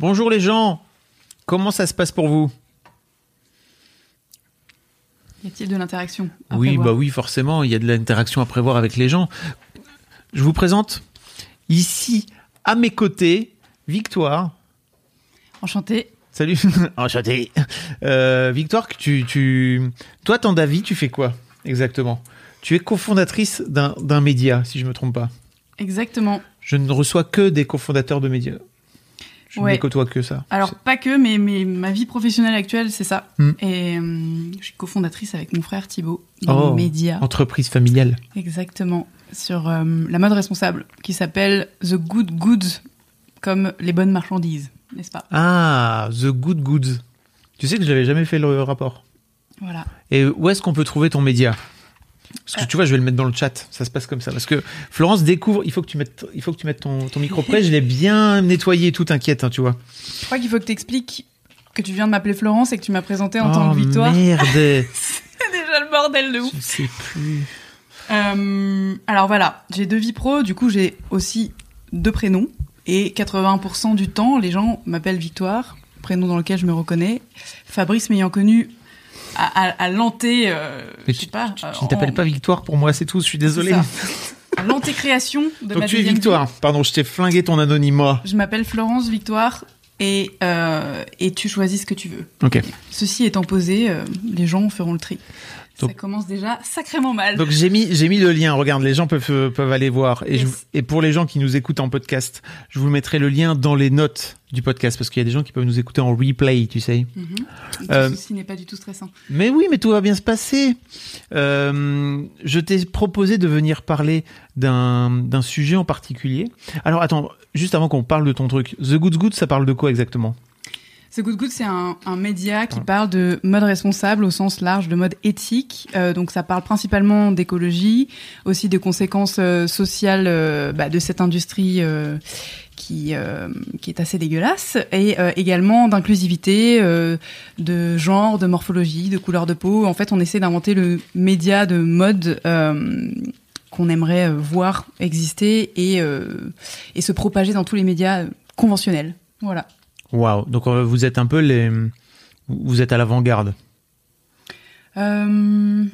Bonjour les gens, comment ça se passe pour vous? Y a-t-il de l'interaction Oui, prévoir? bah oui, forcément, il y a de l'interaction à prévoir avec les gens. Je vous présente ici, à mes côtés, Victoire. Enchanté. Salut, enchanté. Euh, Victoire, tu, tu, toi, ton David, tu fais quoi exactement? Tu es cofondatrice d'un média, si je me trompe pas. Exactement. Je ne reçois que des cofondateurs de médias. Je Ouais. ne côtoie que ça. Alors pas que, mais, mais ma vie professionnelle actuelle, c'est ça. Hmm. Et euh, je suis cofondatrice avec mon frère Thibaut Oh. dans Média. Entreprise familiale. Exactement. Sur euh, la mode responsable, qui s'appelle The Good Goods, comme les bonnes marchandises, n'est-ce pas? Ah, The Good Goods. Tu sais que je n'avais jamais fait le rapport. Voilà. Et où est-ce qu'on peut trouver ton média? Parce que tu vois, je vais le mettre dans le chat. Ça se passe comme ça. Parce que Florence découvre. Il faut que tu mettes, il faut que tu mettes ton, ton micro près. Je l'ai bien nettoyé, et tout. T'inquiète, hein, tu vois. Je crois qu'il faut que tu expliques que tu viens de m'appeler Florence et que tu m'as présenté en tant Oh, que Victoire. Merde. C'est déjà le bordel de ouf. je sais plus. Euh, alors voilà, j'ai deux vies pro, du coup j'ai aussi deux prénoms. Et 80% du temps, les gens m'appellent Victoire, prénom dans lequel je me reconnais. Fabrice m'ayant connu à, à, euh, je sais tu- pas, Tu ne t'appelles en- pas Victoire pour moi, c'est tout. Je suis désolé. Ça. à l'antécréation de Donc ma tu es Victoire. Pardon, je t'ai flingué ton anonymat. Je m'appelle Florence Victoire et, euh, et tu choisis ce que tu veux. Ok. Ceci étant posé, euh, les gens feront le tri. Donc- Ça commence déjà sacrément mal. Donc j'ai mis j'ai mis le lien. Regarde, les gens peuvent euh, peuvent aller voir. Et, je- Yes. et pour les gens qui nous écoutent en podcast, je vous mettrai le lien dans les notes du podcast parce qu'il y a des gens qui peuvent nous écouter en replay, tu sais. Mhm. Euh, Ceci n'est pas du tout stressant. Mais oui, mais tout va bien se passer. Euh, je t'ai proposé de venir parler d'un d'un sujet en particulier. Alors attends, juste avant qu'on parle de ton truc, The Good Good, ça parle de quoi exactement? The Good Good, c'est un, un média qui parle de mode responsable au sens large, de mode éthique. Euh, donc ça parle principalement d'écologie, aussi des conséquences euh, sociales euh, bah, de cette industrie qui, euh, qui est assez dégueulasse, et euh, également d'inclusivité, euh, de genre, de morphologie, de couleur de peau. En fait, on essaie d'inventer le média de mode. qu'on aimerait voir exister et, et se propager dans tous les médias conventionnels. Voilà. Waouh. Donc euh, vous êtes un peu les vous êtes à l'avant-garde. Euh,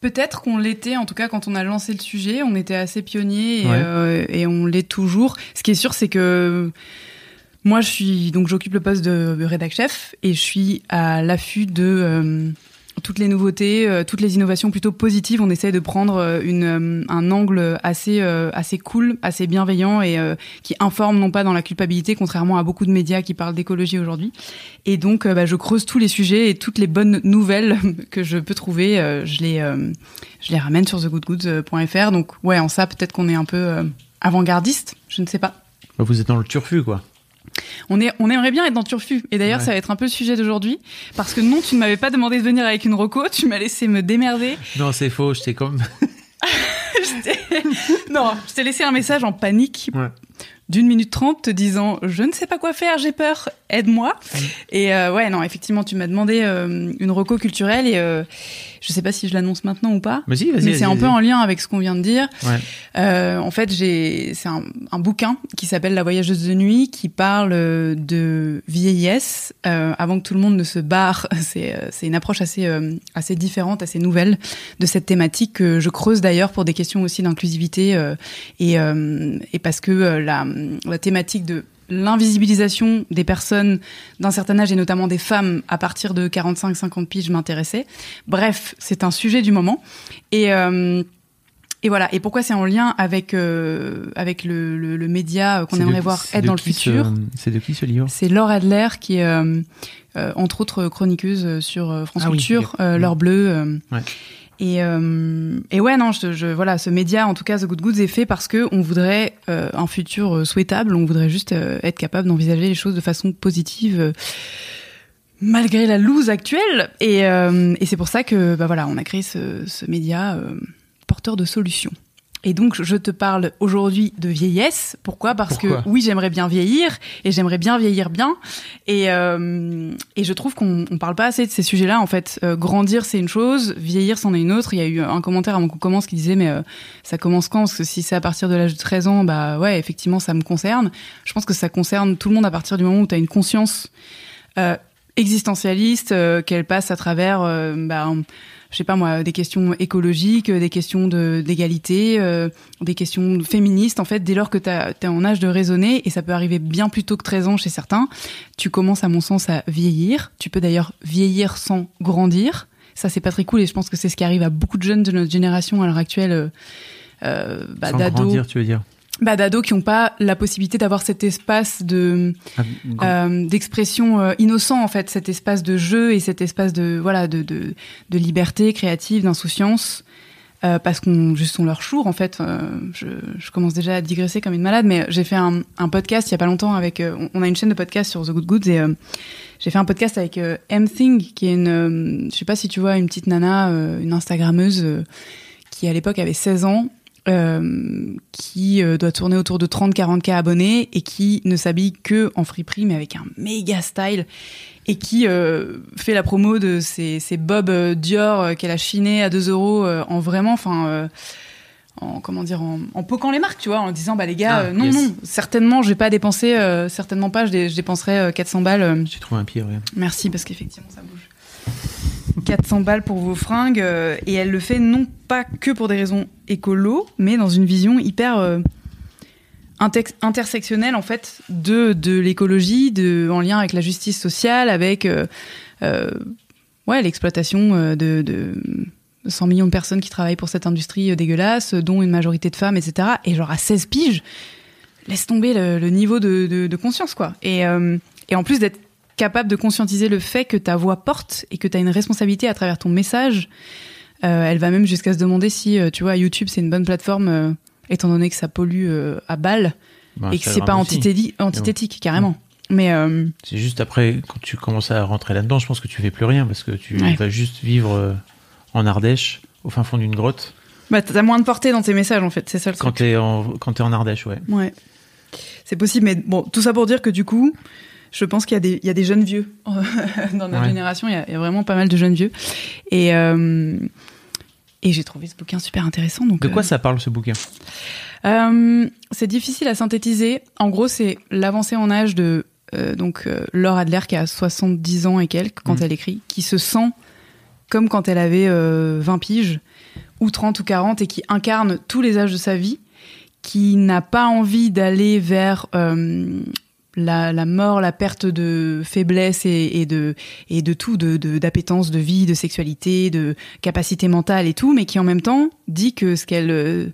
Peut-être qu'on l'était, en tout cas quand on a lancé le sujet, on était assez pionniers et, Ouais. euh, et on l'est toujours. Ce qui est sûr, c'est que moi, je suis donc j'occupe le poste de rédac chef et je suis à l'affût de euh, toutes les nouveautés, euh, toutes les innovations plutôt positives. On essaie de prendre euh, une, euh, un angle assez assez cool, assez bienveillant et qui informe non pas dans la culpabilité, contrairement à beaucoup de médias qui parlent d'écologie aujourd'hui. Et donc, bah, je creuse tous les sujets et toutes les bonnes nouvelles que je peux trouver. je les je les ramène sur thegoodgoods.fr. Donc, ouais, en ça, peut-être qu'on est un peu avant-gardiste. Je ne sais pas. Vous êtes dans le turfu quoi. On, est, on aimerait bien être dans Turfu. Et d'ailleurs, Ouais. ça va être un peu le sujet d'aujourd'hui. Parce que non, tu ne m'avais pas demandé de venir avec une reco. Tu m'as laissé me démerder. Non, c'est faux. Je t'ai. Je t'ai- non, je t'ai laissé un message en panique Ouais. d'une minute trente te disant je ne sais pas quoi faire, j'ai peur, aide-moi. Et euh, ouais, non, effectivement, tu m'as demandé euh, une reco culturelle et euh, je sais pas si je l'annonce maintenant ou pas. Mais si, vas-y. Mais vas-y, c'est un peu en lien avec ce qu'on vient de dire. Ouais. Euh, en fait, j'ai c'est un, un bouquin qui s'appelle La voyageuse de nuit, qui parle euh, de vieillesse euh, avant que tout le monde ne se barre. C'est euh, c'est une approche assez euh, assez différente, assez nouvelle de cette thématique que je creuse d'ailleurs pour des questions aussi d'inclusivité euh, et euh, et parce que la la thématique de l'invisibilisation des personnes d'un certain âge et notamment des femmes à partir de 45-50 piges m'intéressait. Bref, c'est un sujet du moment et euh, et voilà. Et pourquoi c'est en lien avec euh, avec le, le, le média qu'on C'est de- aimerait voir être dans le futur ce- C'est de qui ce livre? C'est Laure Adler qui est euh, euh, entre autres chroniqueuse sur euh, France Ah oui, Culture, euh, Mm. L'heure bleue. euh. Ouais. Et, euh, et ouais, non, je, voilà, ce média, en tout cas, The Good Goods, est fait parce que on voudrait euh, un futur euh, souhaitable. On voudrait juste être capable d'envisager les choses de façon positive. Malgré la loose actuelle, et, c'est pour ça que bah voilà, on a créé ce, média porteur de solutions. Et donc, je te parle aujourd'hui de vieillesse. Pourquoi? Parce Pourquoi? que oui, j'aimerais bien vieillir et j'aimerais bien vieillir bien. Et, euh, et je trouve qu'on on parle pas assez de ces sujets-là. En fait, Euh, grandir c'est une chose, vieillir c'en est une autre. Il y a eu un commentaire avant qu'on commence qui disait mais euh, ça commence quand? Parce que si c'est à partir de l'âge de 13 ans, bah ouais, effectivement, ça me concerne. Je pense que ça concerne tout le monde à partir du moment où tu as une conscience euh, existentialiste, euh, qu'elle passe à travers, euh, bah, je sais pas moi, des questions écologiques, euh, des questions de d'égalité, euh, des questions féministes. En fait, dès lors que tu es en âge de raisonner, et ça peut arriver bien plus tôt que 13 ans chez certains, tu commences à mon sens à vieillir. Tu peux d'ailleurs vieillir sans grandir. Ça, c'est pas très cool, et je pense que c'est ce qui arrive à beaucoup de jeunes de notre génération à l'heure actuelle. euh, euh, bah, Sans grandir, tu veux dire? Bah, d'ados qui n'ont pas la possibilité d'avoir cet espace de Ah, euh, d'expression euh, innocent en fait, cet espace de jeu et cet espace de voilà de de, de liberté créative, d'insouciance. euh, parce qu'on juste on leur choure en fait. Euh, je, je commence déjà à digresser comme une malade, mais j'ai fait un, un podcast il y a pas longtemps avec. euh, on- a une chaîne de podcast sur The Good Goods et euh, j'ai fait un podcast avec euh, M Thing qui est une, euh, je sais pas si tu vois une petite nana, euh, une Instagrammeuse euh, qui à l'époque avait 16 ans euh, qui euh, doit tourner autour de 30-40K abonnés et qui ne s'habille que en friperie mais avec un méga style et qui euh, fait la promo de ces, ces euh, Dior qu'elle a chiné à 2 euros en vraiment, enfin, en comment dire, en, en poquant les marques, tu vois, en disant bah les gars, Ah, non yes. non, certainement je vais pas dépenser, certainement pas, je, dé- je dépenserai euh, 400 balles. J'ai trouvé un pied, ouais. Merci, parce qu'effectivement, ça bouge. 400 balles pour vos fringues. euh, et elle le fait non pas que pour des raisons écolo, mais dans une vision hyper euh, intersectionnelle, en fait, de, de l'écologie, en lien avec la justice sociale, avec euh, ouais, l'exploitation de, de 100 millions de personnes qui travaillent pour cette industrie dégueulasse, dont une majorité de femmes, etc. Et genre à 16 piges, laisse tomber le, niveau de, conscience, quoi. Et, et en plus d'être capable de conscientiser le fait que ta voix porte et que tu as une responsabilité à travers ton message. Euh, elle va même jusqu'à se demander si, euh, tu vois, YouTube, c'est une bonne plateforme, euh, étant donné que ça pollue euh, à balles Bah, et que c'est pas antithédi- antithétique, carrément. Mais C'est juste après, quand tu commences à rentrer là-dedans, je pense que tu fais plus rien parce que tu Ouais. vas juste vivre en Ardèche, au fin fond d'une grotte, bah, t'as moins de portée dans tes messages, en fait, c'est ça le quand truc. t'es en, quand t'es en Ardèche, ouais. Ouais. C'est possible, mais bon, tout ça pour dire que du coup, je pense qu'il y, a des- il y a des jeunes vieux dans notre Ouais. génération. Il y, a, il y a vraiment pas mal de jeunes vieux. Et, euh, et j'ai trouvé ce bouquin super intéressant. Donc, De quoi euh, ça parle ce bouquin? Euh, c'est difficile à synthétiser. En gros, c'est l'avancée en âge de donc Laure Adler qui a 70 ans et quelques quand Mhm. elle écrit, qui se sent comme quand elle avait euh, 20 piges ou 30 ou 40 et qui incarne tous les âges de sa vie, qui n'a pas envie d'aller vers euh, la, la mort, la perte de faiblesse et, et de et de tout, de de- d'appétence, de, vie, de sexualité, de capacité mentale et tout, mais qui en même temps dit que ce qu'elle euh,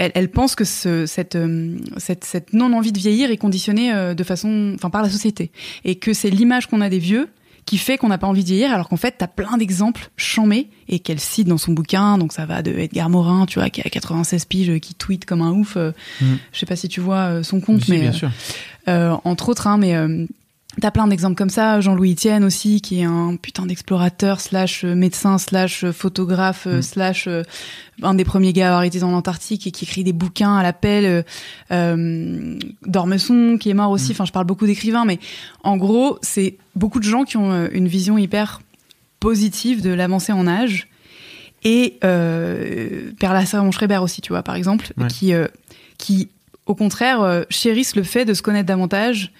elle, elle pense que ce, cette, euh, cette, cette non-envie de vieillir est conditionnée euh, de façon, enfin, par la société. Et que c'est l'image qu'on a des vieux qui fait qu'on n'a pas envie de vieillir, alors qu'en fait, t'as plein d'exemples chamés et qu'elle cite dans son bouquin. Donc, ça va de Edgar Morin, tu vois, qui a 96 piges, qui tweet comme un ouf. euh, Mm. Je sais pas si tu vois euh, son compte, mais bien euh, sûr. euh, entre autres, hein, mais euh, t'as plein d'exemples comme ça. Jean-Louis Etienne aussi, qui est un putain d'explorateur slash euh, médecin slash euh, photographe euh, Mm. slash un des premiers gars à avoir été dans l'Antarctique et qui écrit des bouquins à l'appel. Euh, Dormesson, qui est mort aussi. Mm. Enfin, je parle beaucoup d'écrivains, mais en gros, c'est beaucoup de gens qui ont une vision hyper positive de l'avancée en âge. Et euh, Lasserre Schreiber aussi, tu vois, par exemple, Ouais. qui, euh, qui, au contraire, euh, chérissent le fait de se connaître davantage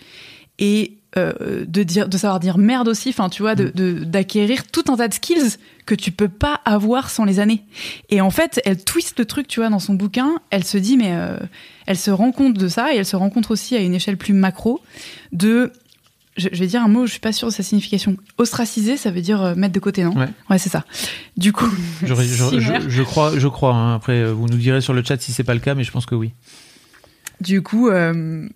et euh, de dire, de savoir dire merde aussi, enfin, tu vois, de, de- d'acquérir tout un tas de skills que tu peux pas avoir sans les années. Et en fait, elle twiste le truc, tu vois, dans son bouquin. Elle se dit, mais euh, elle se rend compte de ça et elle se rend compte aussi à une échelle plus macro de je, je vais dire un mot, je suis pas sûre de sa signification. Ostraciser, ça veut dire euh, mettre de côté, non Ouais. c'est ça. Du coup, Je, crois, je crois. hein. Après, vous nous direz sur le chat si c'est pas le cas, mais je pense que oui. Du coup, euh,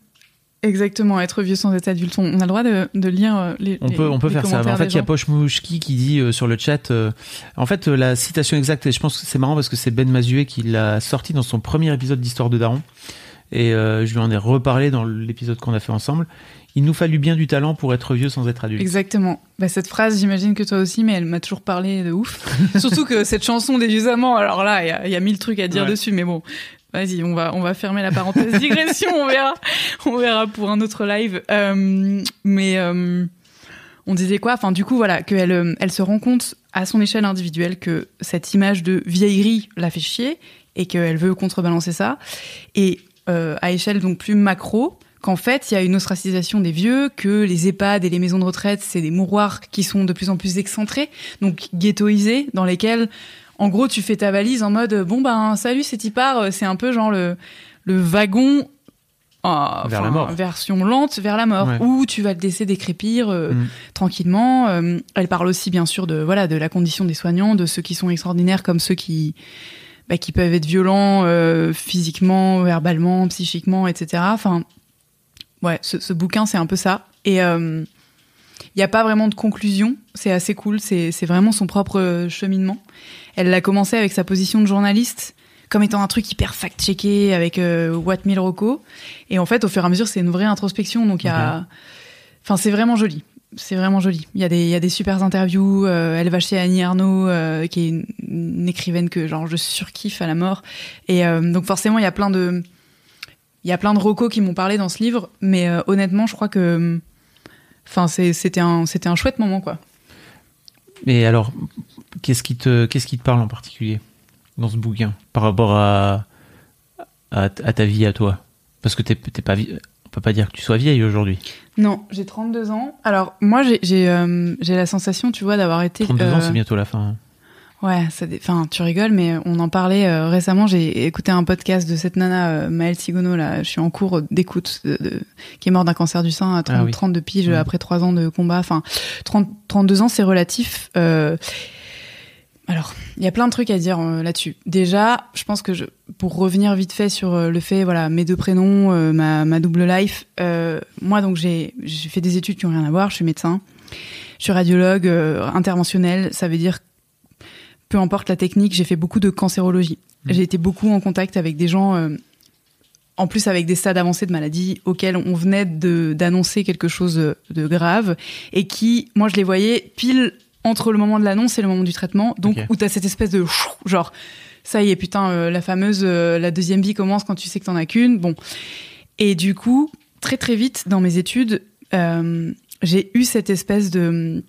Exactement, être vieux sans être adulte. On a le droit de, de lire euh, les. On peut, on peut faire ça. En fait, il y a Poche Mouchki qui dit euh, sur le chat. Euh, en fait, la citation exacte, et je pense que c'est marrant parce que c'est Ben Mazué qui l'a sorti dans son premier épisode d'Histoire de Daron. Et je lui en ai reparlé dans l'épisode qu'on a fait ensemble. Il nous fallut bien du talent pour être vieux sans être adulte. Exactement. Bah, cette phrase, j'imagine que toi aussi, mais elle m'a toujours parlé de ouf. Surtout que cette chanson des vieux amants, alors là, il y, a mille trucs à dire dessus, mais bon, Vas-y, on va on va fermer la parenthèse digression, on verra, on verra pour un autre live. Euh, mais euh, on disait quoi? Enfin, du coup, voilà, qu'elle euh, elle se rend compte à son échelle individuelle que cette image de vieillerie la fait chier et qu'elle veut contrebalancer ça. Et à échelle donc plus macro, qu'en fait, il y a une ostracisation des vieux, que les EHPAD et les maisons de retraite, c'est des mouroirs qui sont de plus en plus excentrés, donc ghettoisés, dans lesquels en gros, tu fais ta valise en mode bon ben salut, c'est y part. C'est un peu genre le le wagon vers la mort. version lente vers la mort où tu vas te laisser décrépir euh, mm. tranquillement euh, elle parle aussi bien sûr de voilà de la condition des soignants de ceux qui sont extraordinaires comme ceux qui bah, qui peuvent être violents euh, physiquement verbalement psychiquement etc enfin ouais ce, ce bouquin c'est un peu ça et il n'y a pas vraiment de conclusion c'est assez cool c'est vraiment son propre cheminement elle l'a commencé avec sa position de journaliste comme étant un truc hyper fact-checké avec euh, What Mil Rocco. Et en fait, au fur et à mesure, c'est une vraie introspection. Donc, il y a. Enfin, c'est vraiment joli. C'est vraiment joli. Il y a des, il y a des super interviews. Euh, elle va chez Annie Arnaud, euh, qui est une, écrivaine que genre je surkiffe à la mort. Et donc forcément, il y a plein de, il y a plein de rocos qui m'ont parlé dans ce livre. Mais honnêtement, je crois que, enfin, c'était un, c'était un chouette moment, quoi. Mais alors, qu'est-ce qui te, qu'est-ce qui te parle en particulier dans ce bouquin par rapport à, à, ta vie à toi? Parce que t'es, t'es pas, on peut pas dire que tu sois vieille aujourd'hui. Non, j'ai 32 ans. Alors moi, j'ai, j'ai, euh, j'ai la sensation, tu vois, d'avoir été. 32 ans, euh, c'est bientôt la fin. Hein. Ouais, ça, enfin, tu rigoles, mais on en parlait euh, récemment. J'ai écouté un podcast de cette nana euh, Maëlle Sigono là. Je suis en cours d'écoute, de, qui est morte d'un cancer du sein à 30, 32 ah piges après 3 ans de combat. Enfin, 30, 32 ans, c'est relatif. Euh, alors, il y a plein de trucs à dire là-dessus. Déjà, je pense que je, pour revenir vite fait sur le fait, voilà, mes deux prénoms, ma, ma, double life. moi, donc, j'ai fait des études qui ont rien à voir. Je suis médecin. Je suis radiologue interventionnel. Ça veut dire peu importe la technique, j'ai fait beaucoup de cancérologie. Mmh. J'ai été beaucoup en contact avec des gens, euh, en plus avec des stades avancés de maladie auxquels on venait d'annoncer quelque chose de grave et qui, moi, je les voyais pile entre le moment de l'annonce et le moment du traitement. Donc, où tu as cette espèce de genre, ça y est, putain, euh, la fameuse, euh, la deuxième vie commence quand tu sais que t'en as qu'une. Bon. Et du coup, très très vite dans mes études, j'ai eu cette espèce de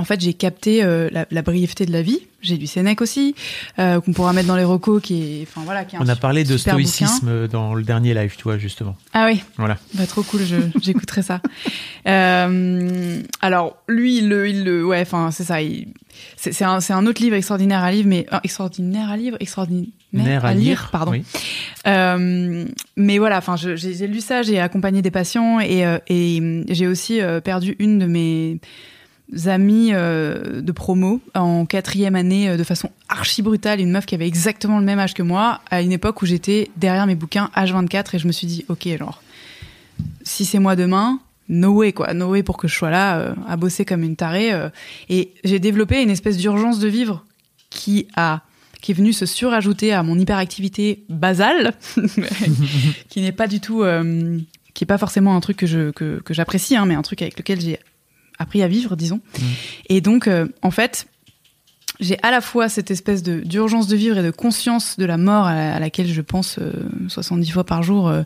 en fait, j'ai capté euh, la, la, brièveté de la vie. J'ai lu Sénèque aussi, euh, qu'on pourra mettre dans les recos, qui est, enfin voilà, qui est On a parlé de stoïcisme dans le dernier live, tu vois, justement. Ah oui. Voilà. Bah, trop cool, j'écouterai ça. Euh, alors, lui, il le, il le, ouais, enfin, c'est ça. C'est un, un autre livre extraordinaire à lire, mais extraordinaire à lire, extraordinaire à, lire, pardon. Euh, mais voilà, enfin, j'ai lu ça, j'ai accompagné des patients et, euh, et j'ai aussi euh, perdu une de mes amis euh, de promo en quatrième année euh, de façon archi brutale, une meuf qui avait exactement le même âge que moi, à une époque où j'étais derrière mes bouquins H24 et je me suis dit, ok, alors, si c'est moi demain, no way, quoi, no way pour que je sois là euh, à bosser comme une tarée. et j'ai développé une espèce d'urgence de vivre qui a qui est venue se surajouter à mon hyperactivité basale, qui n'est pas du tout, qui est pas forcément un truc que je que, que j'apprécie, hein, mais un truc avec lequel j'ai appris à vivre, disons. Mmh. Et donc, euh, en fait, j'ai à la fois cette espèce de d'urgence de vivre et de conscience de la mort à, laquelle je pense 70 euh, fois par jour. Euh.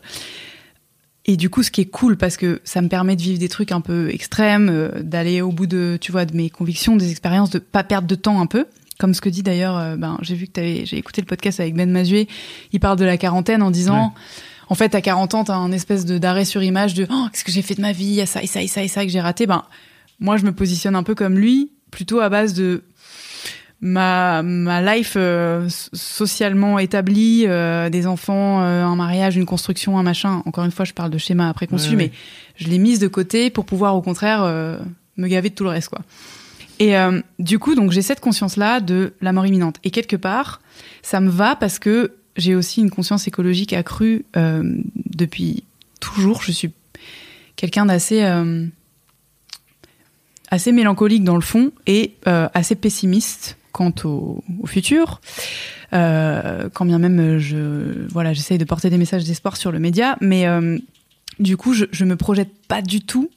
et du coup, ce qui est cool, parce que ça me permet de vivre des trucs un peu extrêmes, d'aller au bout de, tu vois, de mes convictions, des expériences, de pas perdre de temps un peu. Comme ce que dit d'ailleurs, ben, j'ai vu que t'avais, j'ai écouté le podcast avec Ben Mazué, il parle de la quarantaine en disant, en fait, à 40 ans, t'as un espèce de d'arrêt sur image de, oh, qu'est-ce que j'ai fait de ma vie, il y a ça et ça et ça et ça que j'ai raté. Ben, moi, je me positionne un peu comme lui, plutôt à base de ma ma life euh, socialement établie, euh, des enfants, euh, un mariage, une construction, un machin. Encore une fois, je parle de schéma préconçu, mais je l'ai mise de côté pour pouvoir au contraire me gaver de tout le reste, quoi. Et du coup, donc j'ai cette conscience-là de la mort imminente. Et quelque part, ça me va parce que j'ai aussi une conscience écologique accrue depuis toujours. Je suis quelqu'un d'assez euh, assez mélancolique dans le fond et euh, assez pessimiste quant au, futur. Euh, quand bien même je voilà j'essaye de porter des messages d'espoir sur le média, mais euh, du coup je, je me projette pas du tout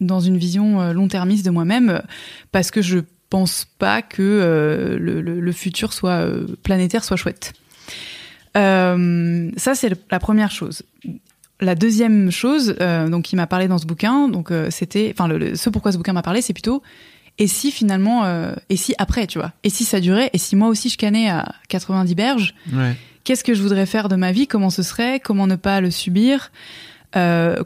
dans une vision euh, long-termiste de moi-même euh, parce que je pense pas que euh, le, le- futur soit euh, planétaire soit chouette. Euh, ça c'est la première chose. La deuxième chose, euh, donc qui m'a parlé dans ce bouquin, donc euh, c'était, enfin le, le- ce pourquoi ce bouquin m'a parlé, c'est plutôt et si finalement, euh, et si après, tu vois, et si ça durait, et si moi aussi je canais à 90 berges, Ouais. qu'est-ce que je voudrais faire de ma vie, comment ce serait, comment ne pas le subir,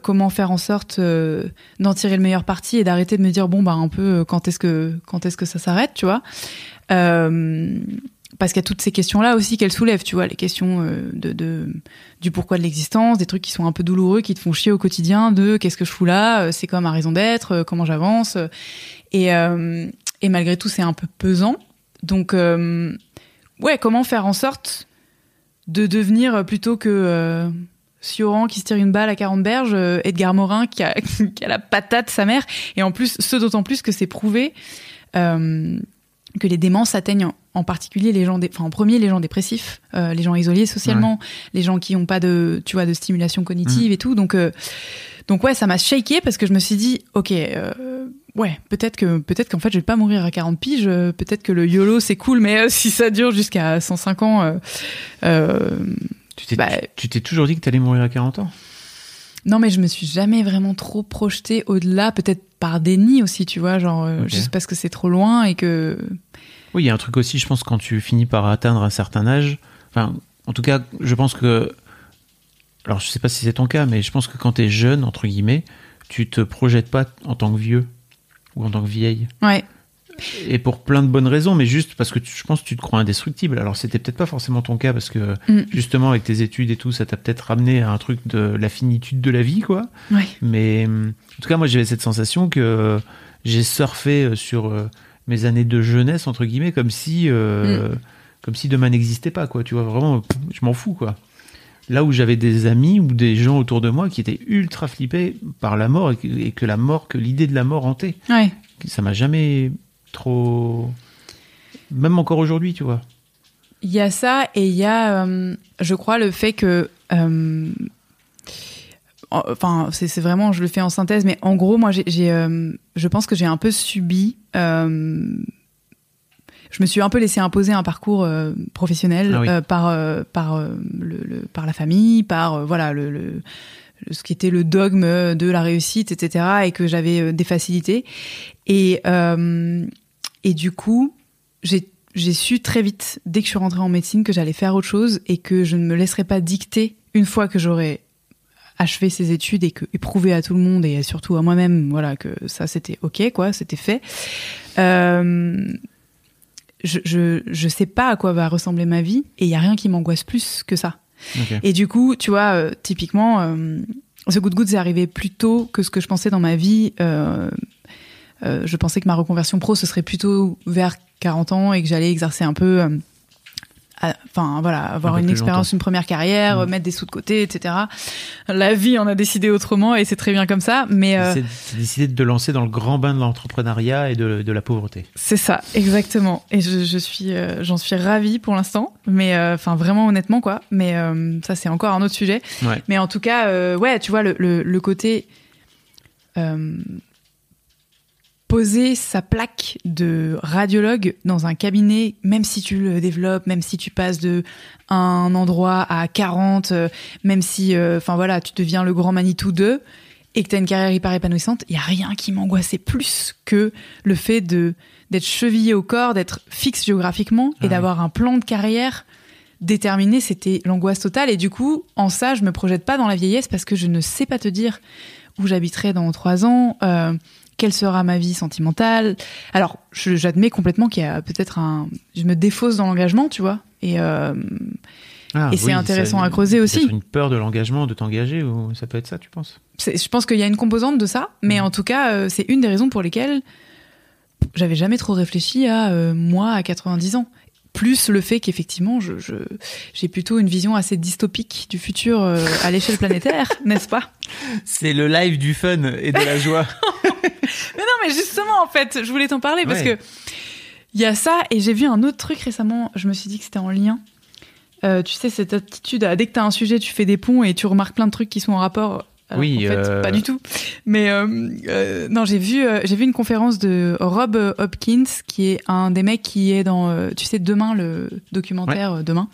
comment faire en sorte d'en tirer le meilleur parti et d'arrêter de me dire bon bah un peu quand est-ce que quand est-ce que ça s'arrête, tu vois? Euh, parce qu'il y a toutes ces questions-là aussi qu'elle soulève, tu vois, les questions euh, de, du pourquoi de l'existence, des trucs qui sont un peu douloureux, qui te font chier au quotidien, de qu'est-ce que je fous là, euh, c'est quoi ma raison d'être, euh, comment j'avance, et malgré tout c'est un peu pesant. Donc ouais, comment faire en sorte de devenir plutôt que euh, Sioran qui se tire une balle à 40 berges, Edgar Morin qui a, la patate sa mère, et en plus, ce d'autant plus que c'est prouvé que les démences atteignent en, particulier les gens, enfin en premier les gens dépressifs, euh, les gens isolés socialement, les gens qui ont pas de, tu vois, de stimulation cognitive et tout. Donc, euh, donc ouais, ça m'a shaké parce que je me suis dit, ok, euh, ouais, peut-être que peut-être qu'en fait je vais pas mourir à 40 piges, peut-être que le YOLO c'est cool, mais si ça dure jusqu'à 105 ans, Tu t'es Bah, tu t'es toujours dit que t'allais mourir à 40 ans? Non, mais je me suis jamais vraiment trop projetée au-delà, peut-être par déni aussi, tu vois, genre euh, Ok. juste parce que c'est trop loin et que. Oui, il y a un truc aussi, je pense, quand tu finis par atteindre un certain âge. Enfin, en tout cas, je pense que. Alors, je sais pas si c'est ton cas, mais je pense que quand tu es jeune, entre guillemets, tu te projettes pas en tant que vieux ou en tant que vieille. Ouais, Et pour plein de bonnes raisons, mais juste parce que tu- je pense que tu te crois indestructible. Alors, c'était peut-être pas forcément ton cas parce que Mm. justement, avec tes études et tout, ça t'a peut-être ramené à un truc de la finitude de la vie, quoi. ouais, Mais en tout cas, moi, j'avais cette sensation que j'ai surfé euh, sur euh, mes années de jeunesse, entre guillemets, comme si, euh, comme si demain n'existait pas, quoi. Tu vois, vraiment, je m'en fous, quoi. Là où j'avais des amis ou des gens autour de moi qui étaient ultra flippés par la mort et que, et que la mort, que l'idée de la mort hantait. ouais. Ça m'a jamais trop. Même encore aujourd'hui, tu vois. Il y a ça et il y a, euh, je crois, le fait que. euh, Enfin, c'est vraiment, je le fais en synthèse, mais en gros, moi, j'ai, euh, je pense que j'ai un peu subi. euh, je me suis un peu laissé imposer un parcours euh, professionnel Ah oui. par par le, le- par la famille, par voilà le, ce qui était le dogme de la réussite, etc. Et que j'avais des facilités. Et et du coup, j'ai j'ai su très vite, dès que je suis rentrée en médecine, que j'allais faire autre chose et que je ne me laisserais pas dicter une fois que j'aurais achevé ces études et que et prouvé à tout le monde et surtout à moi-même, voilà, que ça c'était ok, quoi, c'était fait. Euh, je, je, je sais pas à quoi va ressembler ma vie et il y a rien qui m'angoisse plus que ça. Et du coup, tu vois, euh, typiquement, euh, ce de goutte, c'est arrivé plus tôt que ce que je pensais dans ma vie. Euh, je pensais que ma reconversion pro, ce serait plutôt vers 40 ans et que j'allais exercer un peu. Enfin, voilà, avoir Un une expérience, une première carrière, Mm. mettre des sous de côté, etc. La vie en a décidé autrement et c'est très bien comme ça. Mais euh, C'est décidé de te lancer dans le grand bain de l'entrepreneuriat et de, de la pauvreté. C'est ça, exactement. Et je, je suis, euh, j'en suis ravie pour l'instant. Mais euh, enfin, vraiment honnêtement, quoi. Mais ça, c'est encore un autre sujet. Ouais. Mais en tout cas, ouais, tu vois, le, le, le côté poser sa plaque de radiologue dans un cabinet, même si tu le développes, même si tu passes de un endroit à 40, euh, même si, euh, enfin voilà, tu deviens le grand Manitou 2 et que tu as une carrière hyper épanouissante, il y a rien qui m'angoissait plus que le fait de d'être chevillé au corps, d'être fixe géographiquement et Ah d'avoir un plan de carrière déterminé, c'était l'angoisse totale. Et du coup, en ça, je me projette pas dans la vieillesse parce que je ne sais pas te dire où j'habiterai dans trois ans, euh, quelle sera ma vie sentimentale. Alors, j'admets complètement qu'il y a peut-être un... Je me défausse dans l'engagement, tu vois. Et, euh, Ah, Et c'est intéressant ça- à creuser aussi. une peur de l'engagement, de t'engager, ou ça peut être ça, tu penses? Je pense qu'il y a une composante de ça, mais Mhm. en tout cas, euh, c'est une des raisons pour lesquelles j'avais jamais trop réfléchi à euh, moi à 90 ans. Plus le fait qu'effectivement, je, je- j'ai plutôt une vision assez dystopique du futur euh, à l'échelle planétaire, n'est-ce pas? C'est le live du fun et de la joie. Mais non, mais justement, en fait, je voulais t'en parler parce Ouais. que il y a ça et j'ai vu un autre truc récemment. Je me suis dit que c'était en lien. Euh, tu sais, cette aptitude à dès que t'as un sujet, tu fais des ponts et tu remarques plein de trucs qui sont en rapport. Alors Oui, qu'en fait, euh, pas du tout. Mais euh, euh, non, j'ai vu, j'ai vu une conférence de Rob Hopkins, qui est un des mecs qui est dans, tu sais, Demain, le documentaire Demain,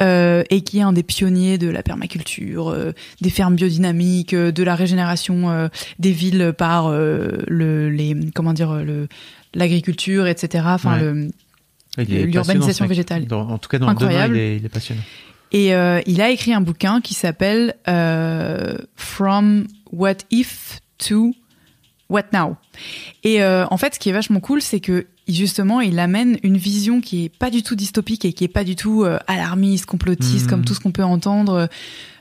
et qui est un des pionniers de la permaculture, des fermes biodynamiques, de la régénération des villes par le, les, comment dire, le l'agriculture, etc. Enfin, Ouais. le, L'urbanisation végétale. Dans- en tout cas, dans le Incroyable. domaine, il est, il est passionnant. Et euh, il a écrit un bouquin qui s'appelle euh, From What If to What Now. Et euh, en fait, ce qui est vachement cool, c'est que justement, il amène une vision qui est pas du tout dystopique et qui est pas du tout euh, alarmiste, complotiste, comme tout ce qu'on peut entendre.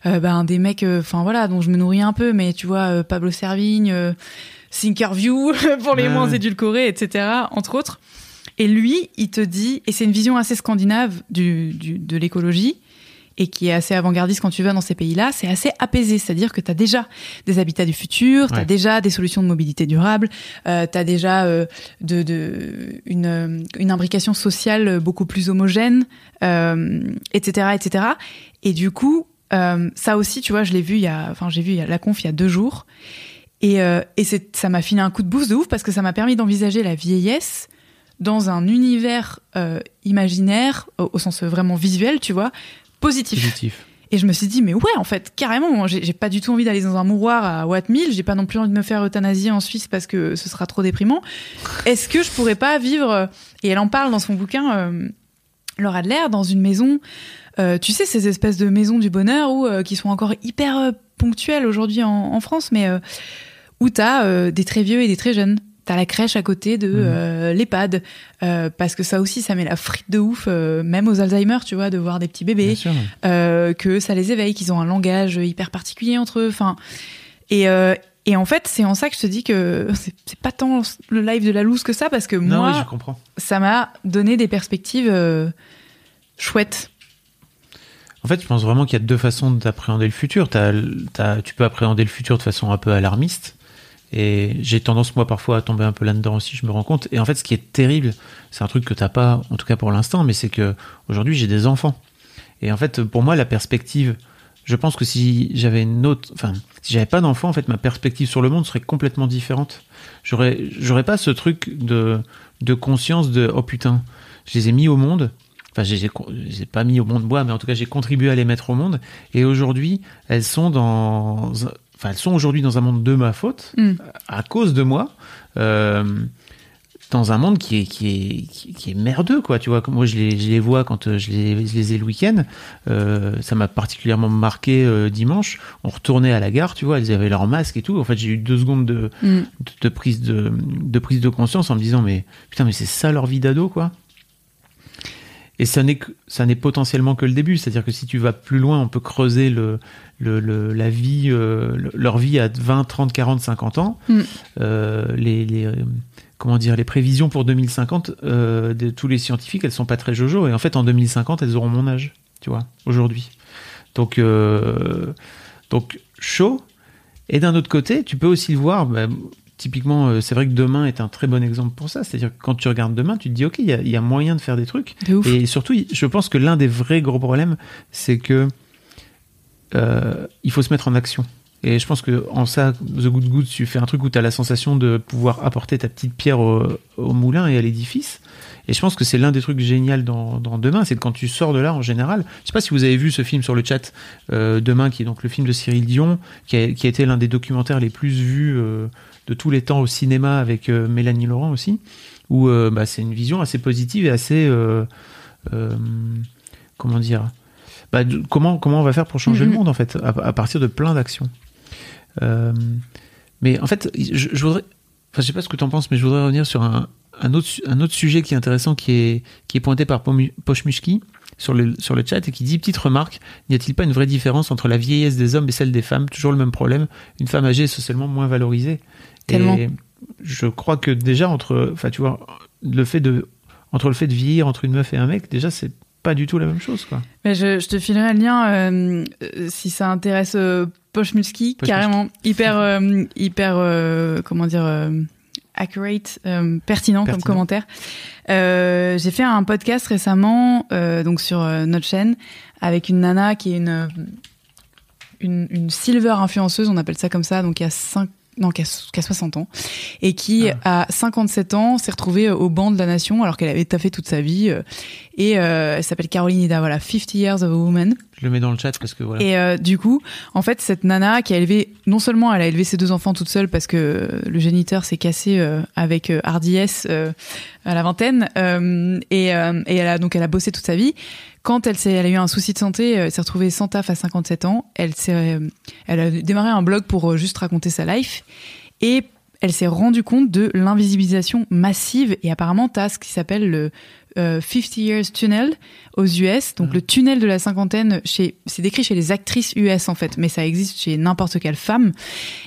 Euh, ben, des mecs, enfin voilà, dont je me nourris un peu, mais tu vois, Pablo Servigne, Thinkerview pour les Ouais. moins édulcorés, etc., entre autres. Et lui, il te dit, et c'est une vision assez scandinave du, du, de l'écologie, et qui est assez avant-gardiste quand tu vas dans ces pays-là, c'est assez apaisé. C'est-à-dire que tu as déjà des habitats du futur, tu as Ouais. déjà des solutions de mobilité durable, euh, tu as déjà euh, de, de, une, une imbrication sociale beaucoup plus homogène, euh, etc., etc. Et du coup, euh, ça aussi, tu vois, je l'ai vu il y a, enfin, j'ai vu il y a la conf il y a deux jours. Et, ça m'a filé un coup de boost de ouf parce que ça m'a permis d'envisager la vieillesse dans un univers euh, imaginaire, au, au sens vraiment visuel, tu vois, positif. Positif. Et je me suis dit, mais ouais, en fait, carrément, j'ai pas du tout envie d'aller dans un mouroir à Watt 1000, j'ai pas non plus envie de me faire euthanasier en Suisse parce que ce sera trop déprimant. Est-ce que je pourrais pas vivre, et elle en parle dans son bouquin, euh, Laura Adler, dans une maison, euh, tu sais, ces espèces de maisons du bonheur où, euh, qui sont encore hyper euh, ponctuelles aujourd'hui en, en France, mais où t'as des très vieux et des très jeunes. T'as la crèche à côté de Mhm. euh, l'EHPAD, euh, parce que ça aussi, ça met la frite de ouf, euh, même aux Alzheimer, tu vois, de voir des petits bébés euh, que ça les éveille, qu'ils ont un langage hyper particulier entre eux. Enfin, et, et en fait, c'est en ça que je te dis que c'est pas tant le live de la loose que ça, parce que Non, moi, oui, je comprends. ça m'a donné des perspectives chouettes. En fait, je pense vraiment qu'il y a deux façons d'appréhender le futur. T'as- t'as- tu peux appréhender le futur de façon un peu alarmiste. Et j'ai tendance, moi, parfois, à tomber un peu là-dedans aussi, je me rends compte. Et en fait, ce qui est terrible, c'est un truc que t'as pas, en tout cas pour l'instant, mais c'est que aujourd'hui, j'ai des enfants. Et en fait, pour moi, la perspective, je pense que si j'avais une autre, enfin, si j'avais pas d'enfants, en fait, ma perspective sur le monde serait complètement différente. J'aurais, j'aurais pas ce truc de, de conscience de, oh putain, je les ai mis au monde. Enfin, je les ai, je les ai pas mis au monde moi, mais en tout cas, j'ai contribué à les mettre au monde. Et aujourd'hui, elles sont dans, enfin, elles sont aujourd'hui dans un monde de ma faute, Mm. à cause de moi. Euh, dans un monde qui est qui est qui, est merdeux quoi tu vois moi je les, je les vois quand euh, je les, je les ai le week-end euh, ça m'a particulièrement marqué euh, dimanche on retournait à la gare tu vois elles avaient leur masque et tout en fait j'ai eu deux secondes de, Mm. de, de prise de, de prise de conscience en me disant mais putain mais c'est ça leur vie d'ado quoi et ça n'est ça n'est potentiellement que le début. C'est-à-dire que si tu vas plus loin on peut creuser le, le, le- la vie euh, le- leur vie à 20 30 40 50 ans. Mm. Euh, les, les euh, comment dire les prévisions pour 2050 euh, de tous les scientifiques elles sont pas très jojo. Et en fait en 2050 elles auront mon âge tu vois aujourd'hui. Donc donc chaud. Et d'un autre côté tu peux aussi le voir bah, typiquement euh, c'est vrai que demain est un très bon exemple pour ça c'est-à-dire que quand tu regardes demain tu te dis ok il y a, il y a moyen de faire des trucs et surtout, je pense que l'un des vrais gros problèmes, c'est que euh, il faut se mettre en action. Et je pense que en ça, The Good Good, tu fais un truc où tu as la sensation de pouvoir apporter ta petite pierre au, au moulin et à l'édifice. Et je pense que c'est l'un des trucs géniaux dans, dans Demain, c'est que quand tu sors de là, en général, je sais pas si vous avez vu ce film sur le chat, euh, Demain, qui est donc le film de Cyril Dion, qui a, qui a été l'un des documentaires les plus vus euh, de tous les temps au cinéma avec euh, Mélanie Laurent aussi, où euh, bah, c'est une vision assez positive et assez... euh, comment dire bah, comment, comment on va faire pour changer Mhm. le monde, en fait, à, à partir de plein d'actions. Euh, mais en fait, je, je voudrais... Enfin, je sais pas ce que tu en penses, mais je voudrais revenir sur un, un, autre, un autre sujet qui est intéressant, qui est, qui est pointé par Pochmushki sur le, sur le chat et qui dit Petite remarque, n'y a-t-il pas une vraie différence entre la vieillesse des hommes et celle des femmes? Toujours le même problème. Une femme âgée est socialement moins valorisée. Tellement. Et je crois que déjà, entre. Enfin, tu vois, le fait de. entre le fait de vieillir entre une meuf et un mec, déjà c'est pas du tout la même chose quoi. Mais je, je te filerai le lien euh, si ça intéresse euh, Poche carrément hyper euh, hyper euh, comment dire accurate, euh, pertinent, comme commentaire. Euh, J'ai fait un podcast récemment euh, donc sur notre chaîne avec une nana qui est une une, une silver influenceuse, on appelle ça comme ça, donc qui a 5 non, qui a, qui a 60 ans, et qui, à 57 ans, s'est retrouvée au banc de la nation, alors qu'elle avait taffé toute sa vie. euh, et euh, elle s'appelle Caroline Ida, voilà, 50 Years of a Woman. Je le mets dans le chat parce que voilà. Et euh, du coup, en fait, cette nana qui a élevé, non seulement elle a élevé ses deux enfants toute seule parce que le géniteur s'est cassé euh, avec euh, hardiesse euh, à la vingtaine, euh, et, euh, et elle a donc elle a bossé toute sa vie. Quand elle, elle a eu un souci de santé, euh, elle s'est retrouvée sans taf à 57 ans. Elle euh, elle a démarré un blog pour euh, juste raconter sa life et elle s'est rendue compte de l'invisibilisation massive et apparemment t'as ce qui s'appelle le euh, 50 Years Tunnel aux US, donc le tunnel de la cinquantaine chez, c'est décrit chez les actrices US en fait, mais ça existe chez n'importe quelle femme.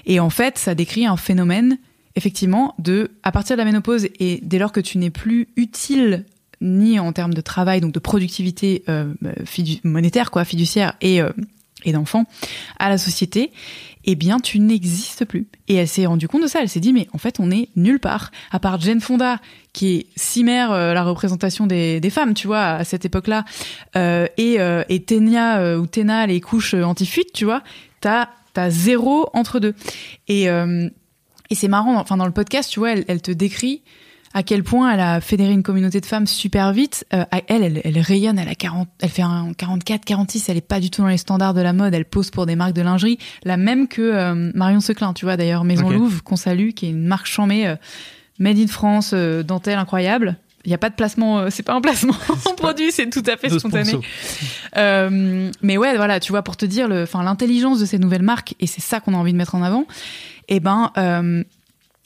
Et en fait, ça décrit un phénomène effectivement de, à partir de la ménopause et dès lors que tu n'es plus utile ni en termes de travail, donc de productivité euh, fidu- monétaire, quoi, fiduciaire et, euh, et d'enfants à la société, eh bien, tu n'existes plus. Et elle s'est rendue compte de ça. Elle s'est dit, mais en fait, on est nulle part. À part Jane Fonda, qui est cimère euh, la représentation des, femmes, tu vois, à cette époque-là, euh, et, euh, et Tenia euh, ou Tena, les couches anti-fuite, tu vois, t'as t'as zéro entre deux. Et, et c'est marrant, enfin, dans le podcast, tu vois, elle te décrit à quel point elle a fédéré une communauté de femmes super vite. Euh, elle, elle, elle rayonne, elle a 40, elle fait un 44, 46, elle est pas du tout dans les standards de la mode, elle pose pour des marques de lingerie, la même que euh, Marion Seclin, tu vois, d'ailleurs, Maison Ok. Louvre, qu'on salue, qui est une marque chamée, euh, made in France, euh, dentelle incroyable. Il n'y a pas de placement, c'est pas un placement en produit, c'est tout à fait spontané. mais ouais, voilà, tu vois, pour te dire, l'intelligence de ces nouvelles marques, et c'est ça qu'on a envie de mettre en avant. Eh ben,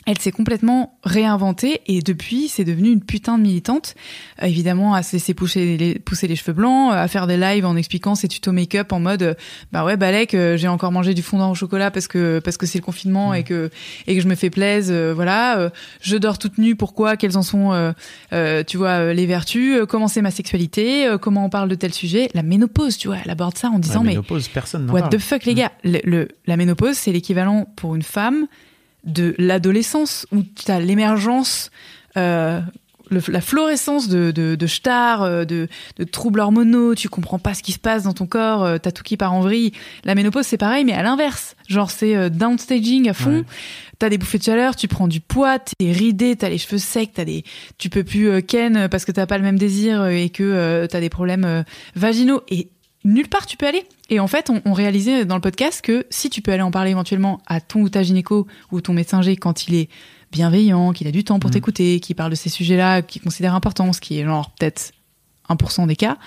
elle s'est complètement réinventée et depuis, c'est devenu une putain de militante. Euh, évidemment, à se laisser pousser les, pousser les cheveux blancs, à faire des lives en expliquant ses tutos make-up en mode, euh, bah ouais, Balek, euh, j'ai encore mangé du fondant au chocolat parce que parce que c'est le confinement et que et que je me fais plaise, euh, voilà. euh, je dors toute nue, pourquoi Quelles en sont, euh, euh, tu vois, euh, les vertus euh, Comment c'est ma sexualité euh, Comment on parle de tel sujet La ménopause, tu vois, elle aborde ça en disant, La mais ménopause, personne n'en What parle. the fuck, les gars le, le- La ménopause, c'est l'équivalent pour une femme de l'adolescence, où tu as l'émergence, euh, la florescence de, de, de stars, euh, de, de troubles hormonaux, tu comprends pas ce qui se passe dans ton corps, euh, t'as tout qui part en vrille. La ménopause, c'est pareil, mais à l'inverse. Genre, c'est downstaging à fond. Ouais. T'as des bouffées de chaleur, tu prends du poids, t'es ridé, t'as les cheveux secs, t'as des, tu peux plus ken parce que t'as pas le même désir et que t'as des problèmes vaginaux et nulle part tu peux aller. Et en fait, on, on réalisait dans le podcast que si tu peux aller en parler éventuellement à ton ou ta gynéco ou ton médecin G quand il est bienveillant, qu'il a du temps pour Mhm. t'écouter, qu'il parle de ces sujets-là, qu'il considère importants, ce qui est genre peut-être 1% des cas.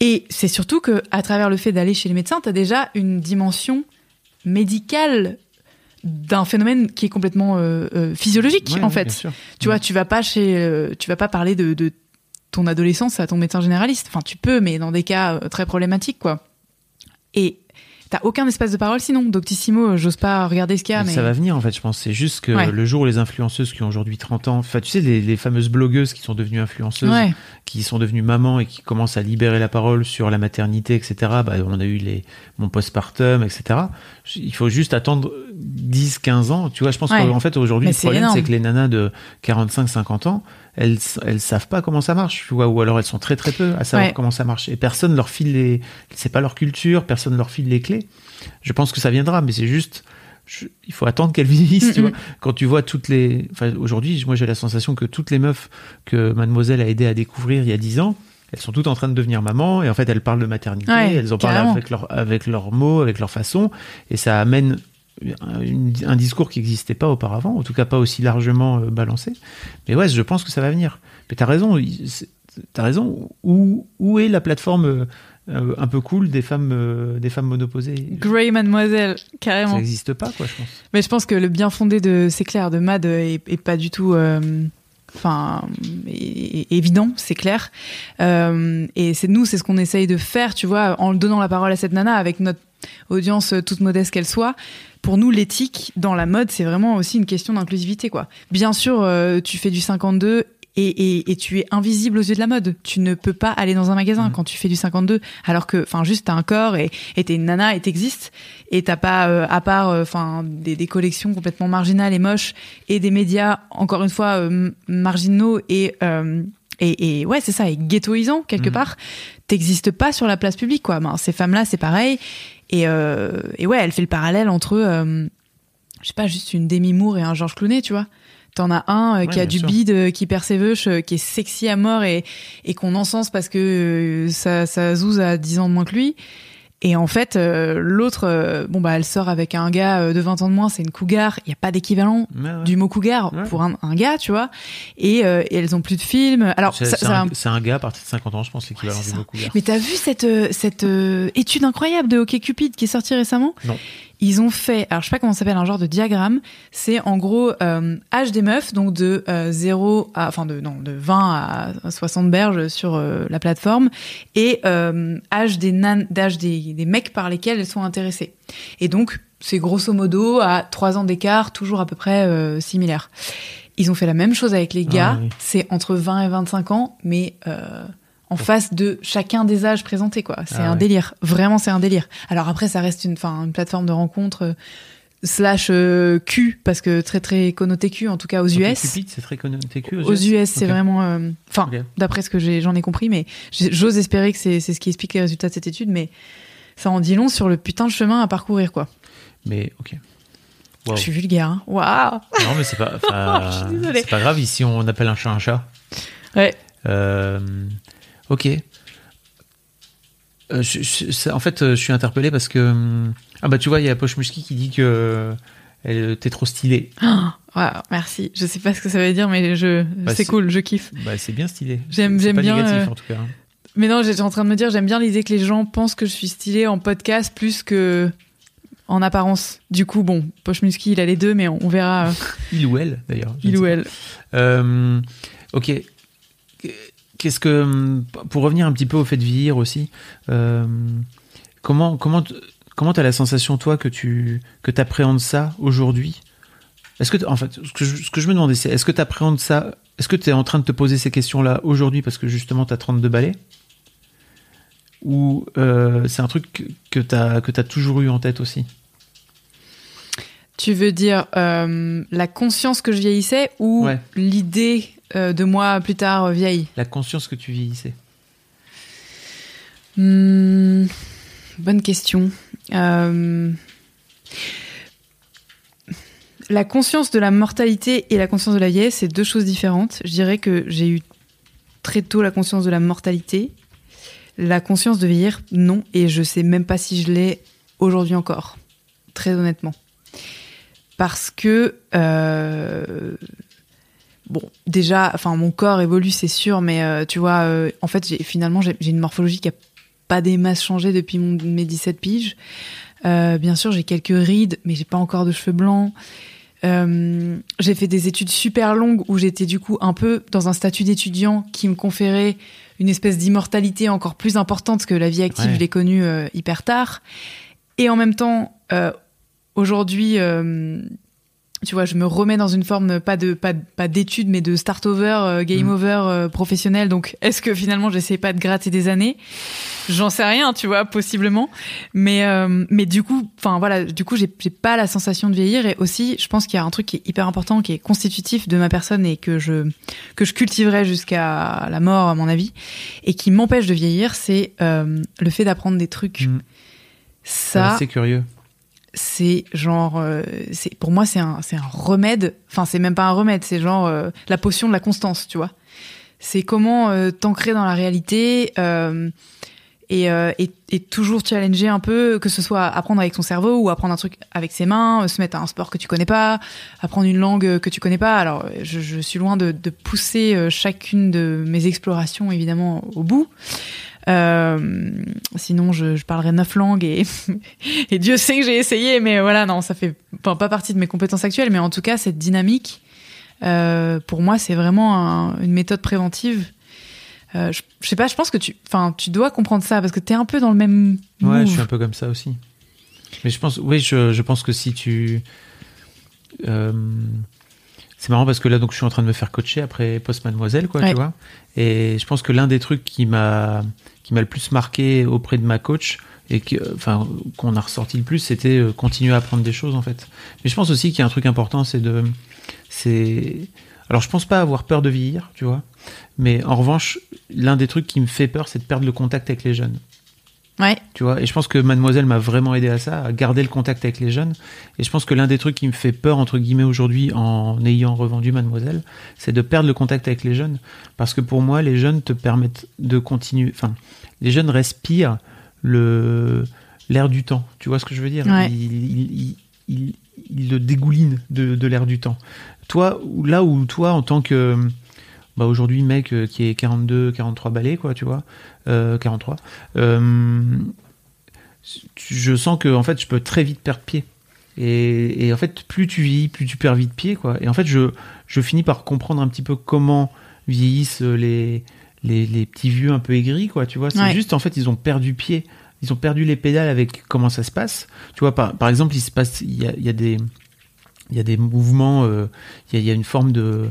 Et c'est surtout que à travers le fait d'aller chez les médecins, t'as déjà une dimension médicale d'un phénomène qui est complètement euh, euh, physiologique Ouais, en fait. Tu vois, tu vas pas chez, euh, tu vas pas parler de, de ton adolescence à ton médecin généraliste. Enfin, tu peux, mais dans des cas très problématiques, quoi. Et t'as aucun espace de parole sinon. Doctissimo, euh, j'ose pas regarder ce qu'il y a, Mais Ça va venir en fait, je pense. C'est juste que Ouais. le jour où les influenceuses qui ont aujourd'hui 30 ans, enfin tu sais, les, les fameuses blogueuses qui sont devenues influenceuses, ouais, qui sont devenues mamans et qui commencent à libérer la parole sur la maternité, etc. Bah, on a eu les, mon postpartum, etc. Il faut juste attendre 10, 15 ans. Tu vois, je pense Ouais. qu'en fait aujourd'hui, le c'est problème, c'est que les nanas de 45, 50 ans, elles, elles savent pas comment ça marche, tu vois, ou alors elles sont très très peu à savoir Ouais. comment ça marche. Et personne leur file les, c'est pas leur culture, personne leur file les clés. Je pense que ça viendra, mais c'est juste, je- il faut attendre qu'elles vieillissent, tu Mm, vois. Quand tu vois toutes les, enfin, aujourd'hui, moi j'ai la sensation que toutes les meufs que Mademoiselle a aidé à découvrir il y a 10 ans, elles sont toutes en train de devenir mamans et en fait elles parlent de maternité, Ouais, elles en parlent carrément. avec leur, avec leurs mots, avec leur façon, et ça amène un, discours qui n'existait pas auparavant, en tout cas pas aussi largement euh, balancé. Mais ouais, je pense que ça va venir. Mais t'as raison, t'as raison. Où, où est la plateforme euh, euh, un peu cool des femmes, euh, des femmes monoposées? Grey Mademoiselle, Ça carrément. n'existe pas, quoi, je pense. Mais je pense que le bien fondé de C'est clair de Mad est, est pas du tout, euh, enfin, évident, c'est clair. Euh, et c'est nous, c'est ce qu'on essaye de faire, tu vois, en donnant la parole à cette nana avec notre audience euh, toute modeste qu'elle soit. Pour nous, l'éthique dans la mode, c'est vraiment aussi une question d'inclusivité, quoi. Bien sûr, euh, tu fais du 52 et, et, et tu es invisible aux yeux de la mode. Tu ne peux pas aller dans un magasin Mhm. quand tu fais du 52, alors que, enfin, juste t'as un corps et t'es une nana et t'existes et t'as pas, euh, à part, euh, enfin, des, des collections complètement marginales et moches et des médias encore une fois euh, marginaux et euh, et, et ouais, c'est ça, et ghettoisant quelque Mhm. part. T'existes pas sur la place publique, quoi. Ben, ces femmes-là, c'est pareil. Et, euh, et ouais, elle fait le parallèle entre, euh, je sais pas, juste une Demi Moore et un Georges Clooney, tu vois. T'en as un euh, Ouais, qui a du sûr. bide, euh, qui perd ses veuches, euh, qui est sexy à mort et, et qu'on encense parce que sa, sa zouze a 10 ans de moins que lui. Et en fait, euh, l'autre, euh, bon bah, elle sort avec un gars euh, de 20 ans de moins, c'est une cougar. Il y a pas d'équivalent Ouais, du mot cougar Ouais. pour un, un gars, tu vois. Et, euh, et elles ont plus de films. Alors, C'est ça- c'est ça- un, c'est un gars à partir de 50 ans, je pense, l'équivalent Ouais, du ça. mot couvert. mais t'as vu cette euh, cette euh, étude incroyable de Hockey Cupid qui est sortie récemment? Non. Ils ont fait, alors je sais pas comment ça s'appelle, un genre de diagramme. C'est en gros euh, âge des meufs, donc de euh, 0 à, enfin de non, de 20 à 60 berges sur euh, la plateforme, et euh, âge des nan, d'âge des, des mecs par lesquels elles sont intéressées. Et donc c'est grosso modo à 3 ans d'écart, toujours à peu près euh, similaire. Ils ont fait la même chose avec les gars. Ah oui. C'est entre 20 et 25 ans, mais euh, en face de chacun des âges présentés, quoi. C'est Ah un ouais. délire. Vraiment, c'est un délire. Alors après, ça reste une, enfin, une plateforme de rencontre euh, slash euh, Q, parce que très très connoté Q, en tout cas aux US. Cupid, c'est très connoté que Aux US, c'est vraiment, euh, enfin, d'après ce que j'en ai, compris, mais j'ose espérer que c'est c'est ce qui explique les résultats de cette étude, mais ça en dit long sur le putain de chemin à parcourir, quoi. Mais ok. Wow. Je suis vulgaire, hein. Waouh! Non, mais c'est pas. C'est pas grave. Ici, on appelle un chat un chat. Ouais. Euh, ok. Euh, je- je- ça- en fait, euh, je suis interpellé parce que hum, ah bah tu vois, il y a Poche Musky qui dit que euh, t'es trop stylé. Waouh, merci. Je sais pas ce que ça veut dire, mais je, Bah, c'est cool, je kiffe. Bah c'est bien stylé. J'aime- bien, négatif euh, en tout cas. Mais non, j'étais en train de me dire, j'aime bien l'idée que les gens pensent que je suis stylée en podcast plus que en apparence. Du coup, bon, Poche Musky, il a les deux, mais on, verra Il ou elle d'ailleurs. il ou elle. Euh, ok. Qu'est-ce que hum, pour revenir un petit peu au fait de vieillir aussi, euh, comment comment comment t'as la sensation toi que tu que t'appréhendes ça aujourd'hui? Est-ce que en fait ce que je, ce que je me demandais c'est est-ce que t'appréhendes ça? Est-ce que tu es en train de te poser ces questions là aujourd'hui parce que justement t'as 32 balais? Ou euh, c'est un truc que, que t'as que t'as toujours eu en tête aussi? Tu veux dire euh, la conscience que je vieillissais ou Ouais. l'idée euh, de moi plus tard euh, vieille La conscience que tu vieillissais. Hmm, Bonne question. Euh, La conscience de la mortalité et la conscience de la vieillesse, c'est deux choses différentes. Je dirais que j'ai eu très tôt la conscience de la mortalité. La conscience de vieillir, non. Et je sais même pas si je l'ai aujourd'hui encore. Très honnêtement. Parce que, euh, bon, déjà, enfin, mon corps évolue, c'est sûr, mais euh, tu vois, euh, en fait, j'ai- finalement, j'ai j'ai une morphologie qui a pas des masses changé depuis mon, mes 17 piges. Euh, bien sûr, j'ai quelques rides, mais j'ai pas encore de cheveux blancs. J'ai fait des études super longues où j'étais du coup un peu dans un statut d'étudiant qui me conférait une espèce d'immortalité encore plus importante que la vie active. Ouais. Je l'ai connue hyper tard. Et en même temps, aujourd'hui, tu vois, je me remets dans une forme pas de pas, pas d'études, mais de start over, euh, game Mm. over euh, professionnel. Donc, est-ce que finalement, j'essaie pas de gratter des années? J'en sais rien, tu vois, possiblement. Mais euh, mais du coup, enfin voilà, du coup, j'ai j'ai pas la sensation de vieillir. Et aussi, je pense qu'il y a un truc qui est hyper important, qui est constitutif de ma personne et que je que je cultiverai jusqu'à la mort, à mon avis, et qui m'empêche de vieillir, c'est euh, le fait d'apprendre des trucs. Mm. Ça, c'est curieux. C'est genre euh, c'est pour moi c'est un c'est un remède. Enfin c'est même pas un remède c'est genre euh, la potion de la constance tu vois. C'est comment euh, t'ancrer dans la réalité euh, et, euh, et, et toujours challenger un peu que ce soit apprendre avec son cerveau ou apprendre un truc avec ses mains euh, se mettre à un sport que tu connais pas apprendre une langue que tu connais pas. Alors je, je suis loin de, de pousser chacune de mes explorations évidemment au bout sinon je, je parlerai neuf langues et et Dieu sait que j'ai essayé, mais voilà, non, ça fait pas partie de mes compétences actuelles, mais en tout cas, cette dynamique, euh, pour moi, c'est vraiment un- une méthode préventive. Euh, je, je sais pas, je pense que tu, enfin, tu dois comprendre ça parce que t'es un peu dans le même. Ouais, move. je suis un peu comme ça aussi. Mais je pense, oui, je, je pense que si tu, euh, c'est marrant parce que là, donc, je suis en train de me faire coacher après Post Mademoiselle, quoi, Ouais. tu vois. Et je pense que l'un des trucs qui m'a, qui m'a le plus marqué auprès de ma coach et qu'on a ressorti le plus, c'était euh, continuer à apprendre des choses, en fait. Mais je pense aussi qu'il y a un truc important, c'est de, c'est, alors je pense pas avoir peur de vieillir, tu vois. Mais en revanche, l'un des trucs qui me fait peur, c'est de perdre le contact avec les jeunes. Ouais. Tu vois, et je pense que Mademoiselle m'a vraiment aidé à ça, à garder le contact avec les jeunes. Et je pense que l'un des trucs qui me fait peur, entre guillemets, aujourd'hui, en ayant revendu Mademoiselle, c'est de perdre le contact avec les jeunes. Parce que pour moi, les jeunes te permettent de continuer. Enfin, les jeunes respirent le l'air du temps. Tu vois ce que je veux dire? Ouais. ils, ils- ils- le dégoulinent de, de l'air du temps. Toi, là où toi, en tant que bah aujourd'hui mec euh, qui est 42 43 balais quoi tu vois. Euh, 43 euh, je sens que en fait je peux très vite perdre pied. Et, et en fait plus tu vieillis plus tu perds vite pied quoi. Et en fait je je finis par comprendre un petit peu comment vieillissent les les, les petits vieux un peu aigris quoi tu vois. C'est Ouais. juste en fait ils ont perdu pied. Ils ont perdu les pédales avec comment ça se passe. Tu vois par, par exemple il se passe il y a, il y a des il y a des mouvements euh, il y a- il y a une forme de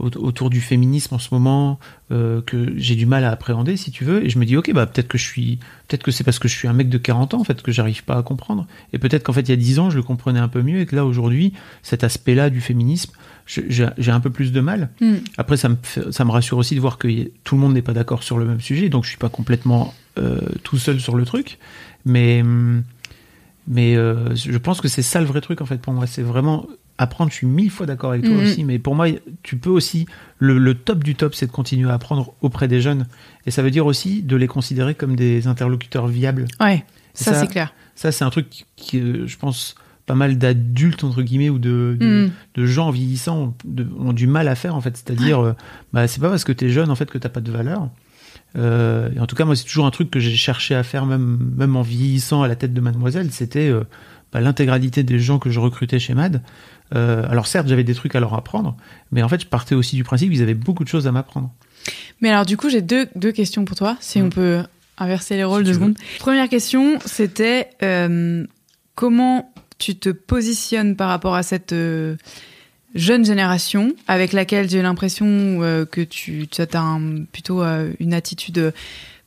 autour du féminisme en ce moment euh, que j'ai du mal à appréhender si tu veux et je me dis ok bah peut-être que je suis peut-être que c'est parce que je suis un mec de 40 ans en fait que j'arrive pas à comprendre et peut-être qu'en fait il y a 10 ans je le comprenais un peu mieux et que là aujourd'hui cet aspect là du féminisme j'ai un peu plus de mal Hmm. après ça me fait- ça me rassure aussi de voir que tout le monde n'est pas d'accord sur le même sujet donc je suis pas complètement euh, tout seul sur le truc mais mais euh, je pense que c'est ça le vrai truc en fait pour moi. C'est vraiment apprendre. Je suis mille fois d'accord avec toi Mhm. aussi, mais pour moi, tu peux aussi le, le top du top, c'est de continuer à apprendre auprès des jeunes, et ça veut dire aussi de les considérer comme des interlocuteurs viables. Ouais. Ça, c'est clair. Ça, c'est un truc qui, euh, je pense, pas mal d'adultes entre guillemets ou de, de, de gens vieillissants ont, de- ont du mal à faire en fait. C'est-à-dire, euh, bah, c'est pas parce que t'es jeune en fait que t'as pas de valeur. Euh, et en tout cas, moi, c'est toujours un truc que j'ai cherché à faire, même, même en vieillissant à la tête de Mademoiselle. C'était euh, bah, l'intégralité des gens que je recrutais chez Mad. Euh, alors certes, j'avais des trucs à leur apprendre, mais en fait, je partais aussi du principe qu'ils avaient beaucoup de choses à m'apprendre. Mais alors, du coup, j'ai deux, deux questions pour toi, si Mm. on peut inverser les rôles Si deux tu veux. Première question, c'était euh, comment tu te positionnes par rapport à cette euh, jeune génération avec laquelle j'ai l'impression que tu as un, plutôt une attitude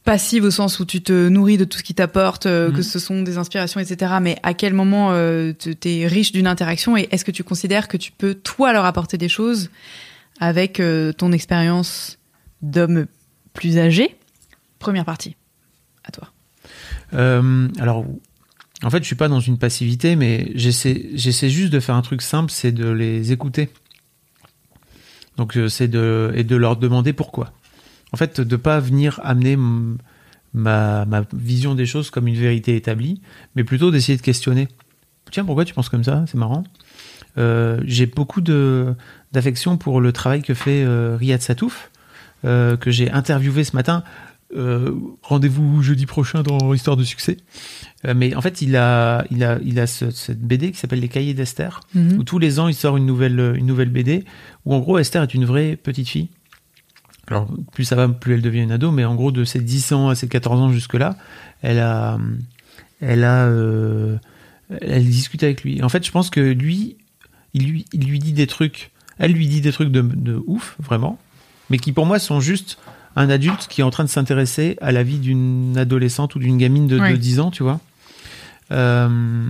passive au sens où tu te nourris de tout ce qui t'apporte, euh, que ce sont des inspirations, etc. Mais à quel moment euh, tu es riche d'une interaction et est-ce que tu considères que tu peux, toi, leur apporter des choses avec euh, ton expérience d'homme plus âgé? Première partie. À toi. Alors, en fait, je suis pas dans une passivité, mais j'essaie, j'essaie juste de faire un truc simple, c'est de les écouter. Donc, c'est de et de leur demander pourquoi. En fait, de pas venir amener ma, ma vision des choses comme une vérité établie, mais plutôt d'essayer de questionner. Tiens, pourquoi tu penses comme ça? C'est marrant. Euh, j'ai beaucoup d'affection pour le travail que fait euh, Riyad Satouf, euh, que j'ai interviewé ce matin. Rendez-vous jeudi prochain dans Histoire de succès. Mais en fait, il a, il a, il a ce- cette BD qui s'appelle Les Cahiers d'Esther, Mhm. où tous les ans il sort une nouvelle, une nouvelle BD, où en gros Esther est une vraie petite fille. Alors, plus ça va, plus elle devient une ado, mais en gros, de ses 10 ans à ses 14 ans jusque-là, elle a, elle a, euh, elle discute avec lui. En fait, je pense que lui, il lui, il lui dit des trucs, elle lui dit des trucs de, de ouf, vraiment, mais qui pour moi sont juste un adulte qui est en train de s'intéresser à la vie d'une adolescente ou d'une gamine de, de Ouais. 10 ans, tu vois. Euh,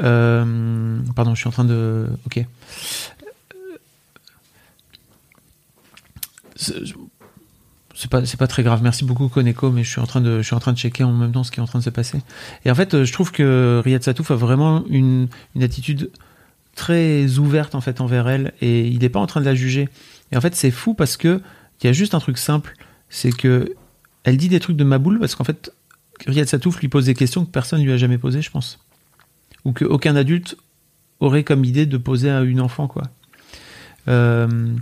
Euh, pardon, je suis en train de. Ok. C'est pas pas très grave. Merci beaucoup Koneko, mais je suis en train de je suis en train de checker en même temps ce qui est en train de se passer. Et en fait, euh, je trouve que Riyad Satouf a vraiment une une attitude très ouverte en fait envers elle et il n'est pas en train de la juger. Et en fait, c'est fou parce que il y a juste un truc simple, c'est que elle dit des trucs de ma boule parce qu'en fait, Riyad Satouf lui pose des questions que personne lui a jamais posées, je pense, ou que aucun adulte aurait comme idée de poser à une enfant quoi. Euh,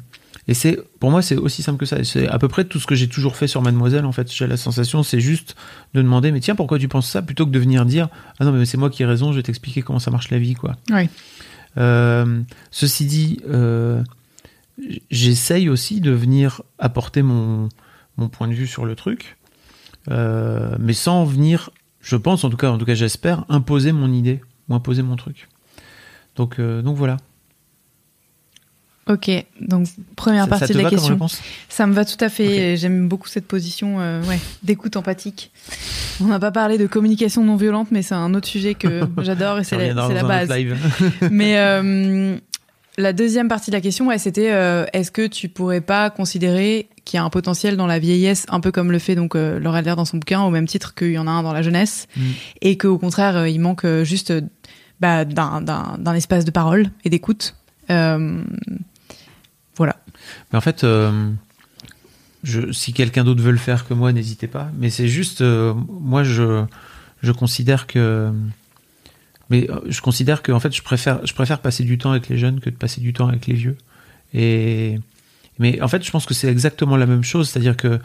et c'est, pour moi, c'est aussi simple que ça. C'est à peu près tout ce que j'ai toujours fait sur Mademoiselle, en fait. J'ai la sensation, c'est juste de demander, mais tiens, pourquoi tu penses ça, plutôt que de venir dire, ah non, mais c'est moi qui ai raison, je vais t'expliquer comment ça marche la vie, quoi. Euh, ceci dit, euh, j'essaye aussi de venir apporter mon, mon point de vue sur le truc, mais sans venir, je pense, en tout cas, en tout cas, j'espère, imposer mon idée ou imposer mon truc. Donc, euh, donc voilà. Ok, donc première Ça- partie de la va question. Ça me va tout à fait. J'aime beaucoup cette position euh, ouais, d'écoute empathique. On n'a pas parlé de communication non violente, mais c'est un autre sujet que j'adore et c'est la, base. live. Mais euh, la deuxième partie de la question, ouais, c'était euh, est-ce que tu pourrais pas considérer qu'il y a un potentiel dans la vieillesse, un peu comme le fait donc Laura Adler dans son bouquin, au même titre qu'il y en a un dans la jeunesse, Mm. et qu'au contraire, il manque juste bah, d'un- espace de parole et d'écoute. Euh, voilà. Mais en fait, euh, si quelqu'un d'autre veut le faire que moi, n'hésitez pas. Mais c'est juste, euh, moi, je, je considère que, mais je considère que en fait, je préfère, je préfère passer du temps avec les jeunes que de passer du temps avec les vieux. Et mais en fait, je pense que c'est exactement la même chose, c'est-à-dire que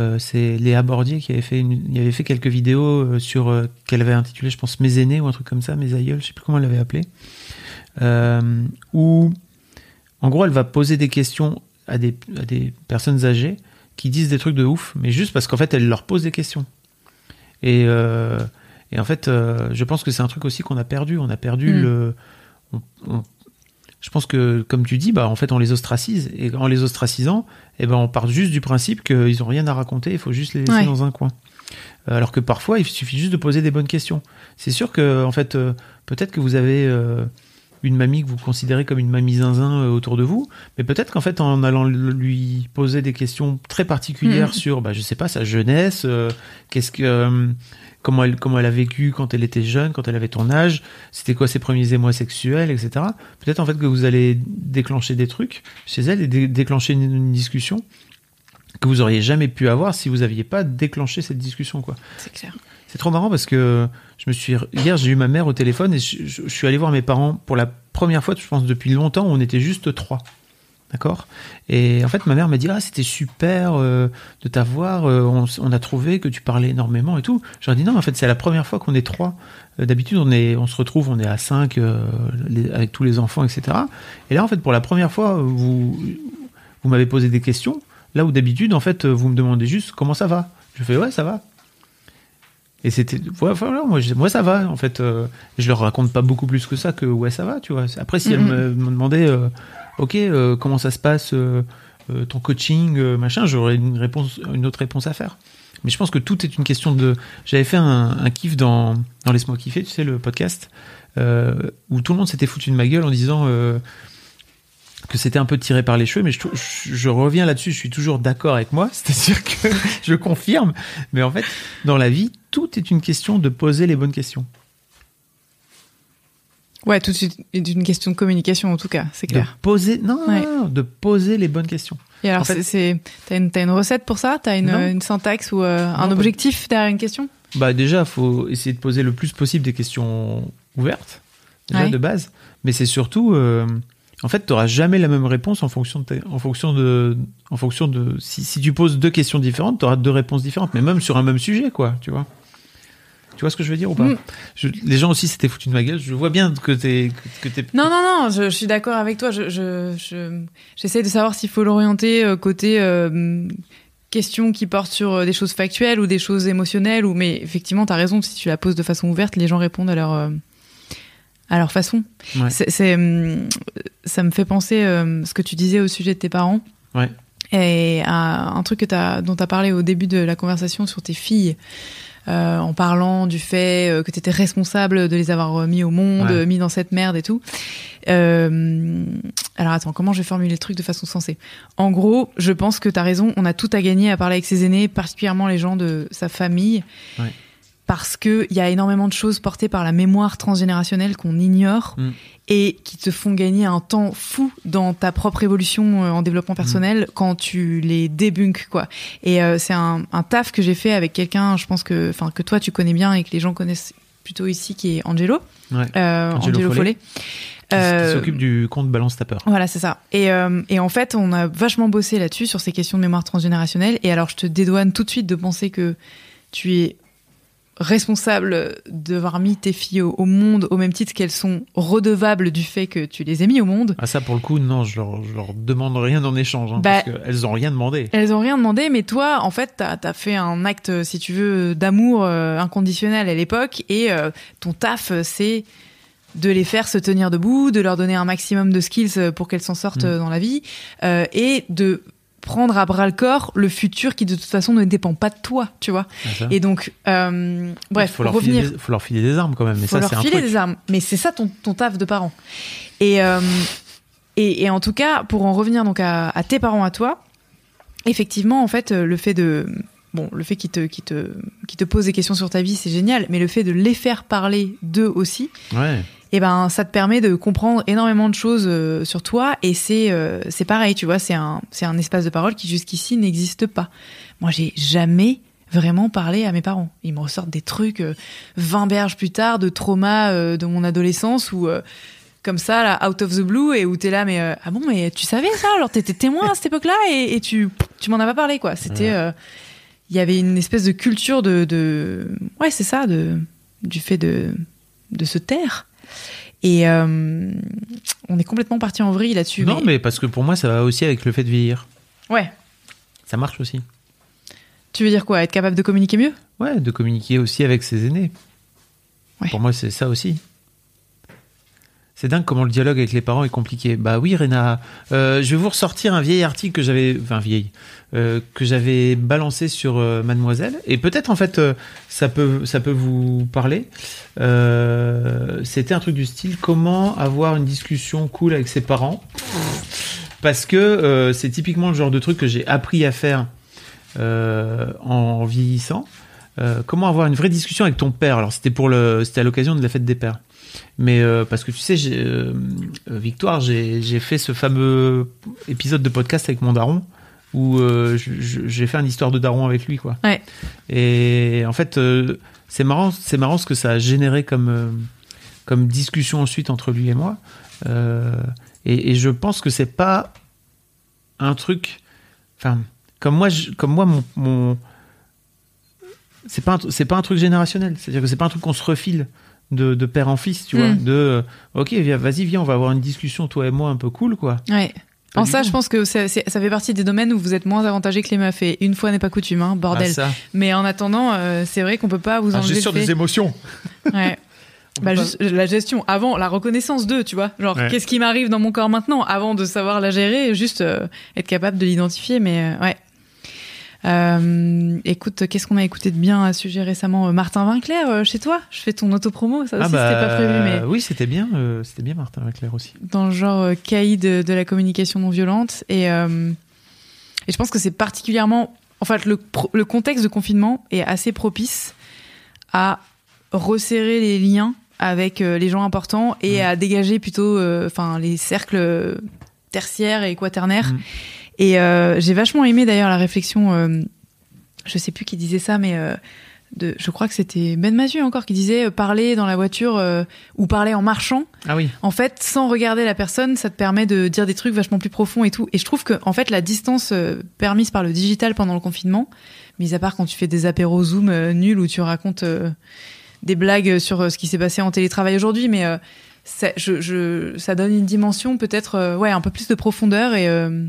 euh, c'est Léa Bordier qui avait fait, une, il avait fait quelques vidéos euh, sur euh, qu'elle avait intitulé, je pense, Mes aînés ou un truc comme ça, Mes aïeuls, je sais plus comment elle l'avait appelé, euh, où en gros, elle va poser des questions à des, à des personnes âgées qui disent des trucs de ouf, mais juste parce qu'en fait, elle leur pose des questions. Et, et en fait, je pense que c'est un truc aussi qu'on a perdu. On a perdu Mm. le. on- on- je pense que, comme tu dis, bah, en fait, on les ostracise. Et en les ostracisant, eh ben, on part juste du principe qu'ils ont rien à raconter, il faut juste les laisser Ouais. dans un coin. Euh, Alors que parfois, il suffit juste de poser des bonnes questions. C'est sûr que, en fait, euh, peut-être que vous avez euh, une mamie que vous considérez comme une mamie zinzin euh, autour de vous, mais peut-être qu'en fait, en allant lui poser des questions très particulières Mhm. sur, bah, je sais pas, sa jeunesse, qu'est-ce que, comment elle, comment elle a vécu quand elle était jeune, quand elle avait ton âge, c'était quoi ses premiers émois sexuels, etc. Peut-être en fait que vous allez déclencher des trucs chez elle et dé- déclencher une, une discussion que vous auriez jamais pu avoir si vous aviez pas déclenché cette discussion, quoi. C'est clair. C'est trop marrant parce que je me suis hier j'ai eu ma mère au téléphone et je, je- je suis allé voir mes parents pour la première fois, je pense depuis longtemps, où on était juste trois. D'accord? Et en fait, ma mère m'a dit Ah, c'était super euh, de t'avoir. euh, on, a trouvé que tu parlais énormément et tout. J'aurais dit Non, en fait, c'est la première fois qu'on est trois. Euh, D'habitude, on, est, on se retrouve, on est à cinq les- avec tous les enfants, etc. Et là, en fait, pour la première fois, vous, vous m'avez posé des questions. Là où d'habitude, en fait, vous me demandez juste comment ça va? Je fais Ouais, ça va. Et c'était, ouais, voilà, moi, je- moi ça va, en fait. je leur raconte pas beaucoup plus que ça que ouais, ça va, tu vois. Après, si Mhm. elles me, me demandaient, euh, ok, euh, comment ça se passe, euh, euh, ton coaching, machin, j'aurais une réponse, une autre réponse à faire. Mais je pense que tout est une question de. J'avais fait un, kiff dans, dans Laisse-moi kiffer, tu sais, le podcast, où tout le monde s'était foutu de ma gueule en disant que c'était un peu tiré par les cheveux, mais je, je reviens là-dessus, je suis toujours d'accord avec moi, c'est-à-dire que je confirme, mais en fait, dans la vie, tout est une question de poser les bonnes questions. Ouais, tout de suite, c'est une question de communication en tout cas, c'est De clair. poser, non, Ouais. non, non, de poser les bonnes questions. Et alors, c'est- t'as une, une recette pour ça? T'as une, une syntaxe ou euh, un objectif derrière une question? Bah déjà, faut essayer de poser le plus possible des questions ouvertes, déjà Ouais. de base. Mais c'est surtout, euh, en fait, tu n'auras jamais la même réponse en fonction de, en fonction de, en fonction de, si, si tu poses deux questions différentes, tu auras deux réponses différentes, mais même sur un même sujet, quoi, tu vois. Tu vois ce que je veux dire ou pas Mm. Je- Les gens aussi s'étaient foutus de ma gueule. Je vois bien que t'es, que t'es. Non, non, non, je, je suis d'accord avec toi. Je, je, je- j'essaie de savoir s'il faut l'orienter euh, côté euh, questions qui portent sur euh, des choses factuelles ou des choses émotionnelles. Ou mais effectivement, t'as raison. Si tu la poses de façon ouverte, les gens répondent à leur euh, à leur façon. Ouais. C'est, c'est, ça me fait penser euh, ce que tu disais au sujet de tes parents. Ouais. Et à un truc que t'as, dont tu as parlé au début de la conversation sur tes filles. Euh, en parlant du fait euh, que tu étais responsable de les avoir mis au monde, Ouais. mis dans cette merde et tout. Euh, alors attends, comment je vais formuler le truc de façon sensée? En gros, je pense que tu as raison, on a tout à gagner à parler avec ses aînés, particulièrement les gens de sa famille. Ouais. Parce que il y a énormément de choses portées par la mémoire transgénérationnelle qu'on ignore Mm. et qui te font gagner un temps fou dans ta propre évolution euh, en développement personnel quand tu les débunkes quoi. Et euh, c'est un, un taf que j'ai fait avec quelqu'un, je pense que, enfin que toi tu connais bien et que les gens connaissent plutôt ici, qui est Angelo, Ouais. euh, Angelo Angelo, Follet. Follet. Qui, s'occupe du compte Balance ta peur. voilà, c'est ça. Et, euh, et en fait, on a vachement bossé là-dessus, sur ces questions de mémoire transgénérationnelle. Et alors, je te dédouane tout de suite de penser que tu es responsable d'avoir mis tes filles au, au monde au même titre qu'elles sont redevables du fait que tu les aies mis au monde. Ah ça pour le coup non, je leur, je leur demande rien en échange hein, Bah- parce qu'elles ont rien demandé. Elles ont rien demandé, mais toi, en fait, t'as as fait un acte, si tu veux, d'amour euh, inconditionnel à l'époque, et euh, ton taf, euh, c'est de les faire se tenir debout, de leur donner un maximum de skills pour qu'elles s'en sortent Mm. dans la vie, euh, et de prendre à bras le corps le futur qui de toute façon ne dépend pas de toi, tu vois. Et donc, euh, bref, faut leur, filer revenir, des, faut leur filer des armes quand même. Mais faut ça leur un filer truc. des armes. Mais c'est ça ton, ton taf de parent. Et, euh, et, et en tout cas, pour en revenir donc à, à tes parents à toi, effectivement, en fait, le fait de bon, le fait qu'ils te, qu'ils te, qu'ils te posent des questions sur ta vie, c'est génial. Mais le fait de les faire parler d'eux aussi, Ouais. Et ben, ça te permet de comprendre énormément de choses euh, sur toi. Et c'est, euh, c'est pareil, tu vois, c'est un, c'est un espace de parole qui jusqu'ici n'existe pas. Moi, j'ai jamais vraiment parlé à mes parents. Ils me ressortent des trucs euh, 20 berges plus tard de trauma euh, de mon adolescence ou euh, comme ça, là, out of the blue, et où t'es là, mais ah bon, mais tu savais ça? Alors t'étais témoin à cette époque-là et, et tu, tu m'en as pas parlé, quoi. C'était, il y avait une espèce de culture de, de ouais, c'est ça, de du fait de de se taire. Et euh, on est complètement parti en vrille là-dessus. Non mais parce que pour moi ça va aussi avec le fait de vieillir. ouais. Ça marche aussi. Tu veux dire quoi Être capable de communiquer mieux? Ouais, de communiquer aussi avec ses aînés. Ouais. Pour moi, c'est ça aussi. C'est dingue comment le dialogue avec les parents est compliqué. Bah oui, Réna, euh, je vais vous ressortir un vieil article que j'avais, enfin vieil, euh, que j'avais balancé sur euh, Mademoiselle. Et peut-être en fait, ça peut, vous parler. C'était un truc du style comment avoir une discussion cool avec ses parents? Parce que c'est typiquement le genre de truc que j'ai appris à faire en vieillissant. Comment avoir une vraie discussion avec ton père? Alors c'était pour le, c'était à l'occasion de la fête des pères. Mais euh, parce que tu sais, euh, euh, Victoire, j'ai fait ce fameux épisode de podcast avec mon daron où euh, j'ai fait une histoire de daron avec lui, quoi. Ouais. Et en fait, c'est marrant, c'est marrant ce que ça a généré comme comme discussion ensuite entre lui et moi. Et, et je pense que c'est pas un truc. Enfin, comme moi, je- comme moi, mon, mon c'est pas c'est pas un truc générationnel. C'est-à-dire que c'est pas un truc qu'on se refile de, de père en fils, tu vois. Mm. De euh, ok, viens, vas-y, viens, on va avoir une discussion toi et moi un peu cool, quoi. Ouais. Pas En ça, je pense que ça, fait partie des domaines où vous êtes moins avantagés que les meufs. Et une fois n'est pas coutume, hein, bordel. Ah, ça. Mais en attendant, euh, c'est vrai qu'on peut pas vous Ah, enlever gestion le fait. des émotions. Ouais. On Bah, peut pas- juste la gestion avant la reconnaissance d'eux, tu vois. Genre, Ouais. qu'est-ce qui m'arrive dans mon corps maintenant avant de savoir la gérer, juste euh, être capable de l'identifier. Mais euh, ouais. Euh, écoute, qu'est-ce qu'on a écouté de bien à ce sujet récemment Euh, Martin Vinclair, euh, chez toi? Je fais ton autopromo, ça aussi Ah bah, c'était pas prévu, mais Oui, c'était bien, euh, c'était bien Martin Leclerc aussi. dans le genre euh, caïd de, de la communication non violente. Et, et je pense que c'est particulièrement. En fait, le, contexte de confinement est assez propice à resserrer les liens avec les gens importants et Mm. à dégager plutôt enfin les cercles tertiaires et quaternaires. Mm. Et euh, j'ai vachement aimé d'ailleurs la réflexion, euh, je sais plus qui disait ça, mais euh, de, je crois que c'était Ben Mazu encore qui disait euh, parler dans la voiture euh, ou parler en marchant Ah oui. en fait, sans regarder la personne, ça te permet de dire des trucs vachement plus profonds et tout. Et je trouve que, en fait, la distance euh, permise par le digital pendant le confinement, mis à part quand tu fais des apéros Zoom nuls où tu racontes euh, des blagues sur ce qui s'est passé en télétravail aujourd'hui, mais euh, ça, je, je- ça donne une dimension peut-être, euh, ouais, un peu plus de profondeur et, euh,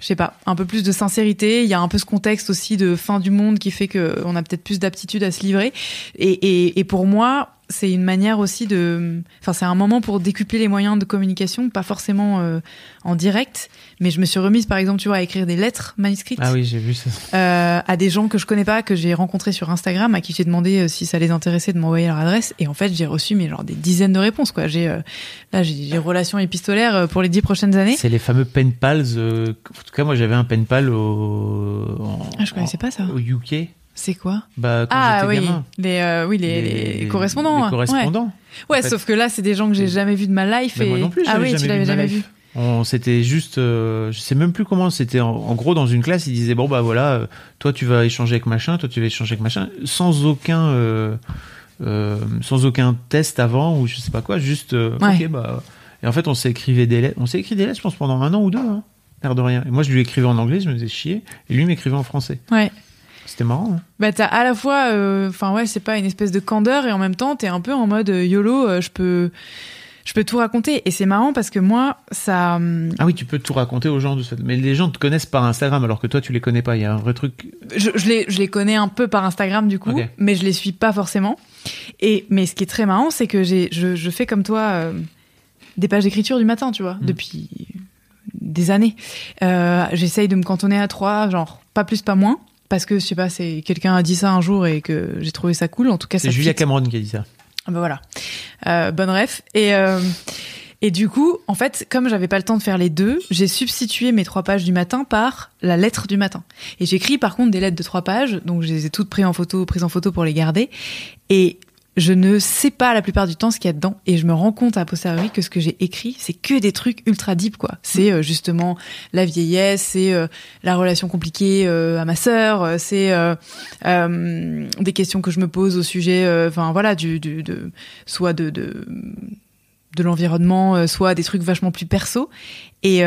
je sais pas, un peu plus de sincérité. Il y a un peu ce contexte aussi de fin du monde qui fait que on a peut-être plus d'aptitude à se livrer. Et, et, et pour moi, c'est une manière aussi de, enfin c'est un moment pour décupler les moyens de communication, pas forcément euh, en direct, mais je me suis remise par exemple, tu vois, à écrire des lettres manuscrites Ah oui, j'ai vu ça. euh, à des gens que je connais pas, que j'ai rencontrés sur Instagram, à qui j'ai demandé euh, si ça les intéressait de m'envoyer leur adresse, et en fait j'ai reçu mais genre des dizaines de réponses quoi. J'ai là j'ai des relations épistolaires pour les dix prochaines années. C'est les fameux pen pals. en tout cas, moi, j'avais un pen pal au. en- Ah je connaissais pas ça. Au UK. C'est quoi Bah, quand Ah j'étais oui, gamin. les euh, oui les, les, correspondants. Les hein. correspondants. Ouais, Ouais, En fait. sauf que là c'est des gens que j'ai jamais vus de ma life. Et... moi non plus, ah oui, jamais tu l'avais jamais vu. On c'était juste, euh, je sais même plus comment. C'était en, en gros dans une classe, ils disaient bon bah voilà, euh, toi tu vas échanger avec machin, toi tu vas échanger avec machin, sans aucun, euh, euh, sans aucun test avant ou je sais pas quoi, juste euh, Ouais. ok bah. Et en fait on s'est écrivé des lettres, on s'est écrit des lettres, je pense pendant un an ou deux, hein, de rien. Et moi je lui écrivais en anglais, je me faisais chier, et lui m'écrivait en français. Ouais. C'était marrant. hein. Bah t'as à la fois, euh, enfin ouais, c'est pas une espèce de candeur et en même temps t'es un peu en mode euh, YOLO, euh, je peux, je peux tout raconter et c'est marrant parce que moi ça, hum, Ah oui, tu peux tout raconter aux gens de. Mais les gens te connaissent par Instagram alors que toi tu les connais pas. Il y a un vrai truc. je, je les, je les connais un peu par Instagram du coup, mais je les suis pas forcément. Et mais ce qui est très marrant, c'est que j'ai, je, je fais comme toi euh, des pages d'écriture du matin, tu vois, Mm. depuis des années. Euh, J'essaye de me cantonner à trois, genre pas plus pas moins. Parce que je sais pas, c'est quelqu'un a dit ça un jour et que j'ai trouvé ça cool. En tout cas, C'est Julia fit. Cameron qui a dit ça. Ah bah voilà. Euh, bonne ref. Et, euh, et du coup, en fait, comme j'avais pas le temps de faire les deux, j'ai substitué mes trois pages du matin par la lettre du matin. Et j'écris par contre des lettres de trois pages, donc je les ai toutes prises en photo, prises en photo pour les garder. Et je ne sais pas la plupart du temps ce qu'il y a dedans. Et je me rends compte à posteriori que ce que j'ai écrit, c'est que des trucs ultra deep, quoi. C'est euh, justement la vieillesse, c'est euh, la relation compliquée euh, à ma sœur, c'est des questions que je me pose au sujet, enfin voilà, du, de soit de de, de l'environnement, soit des trucs vachement plus perso. Et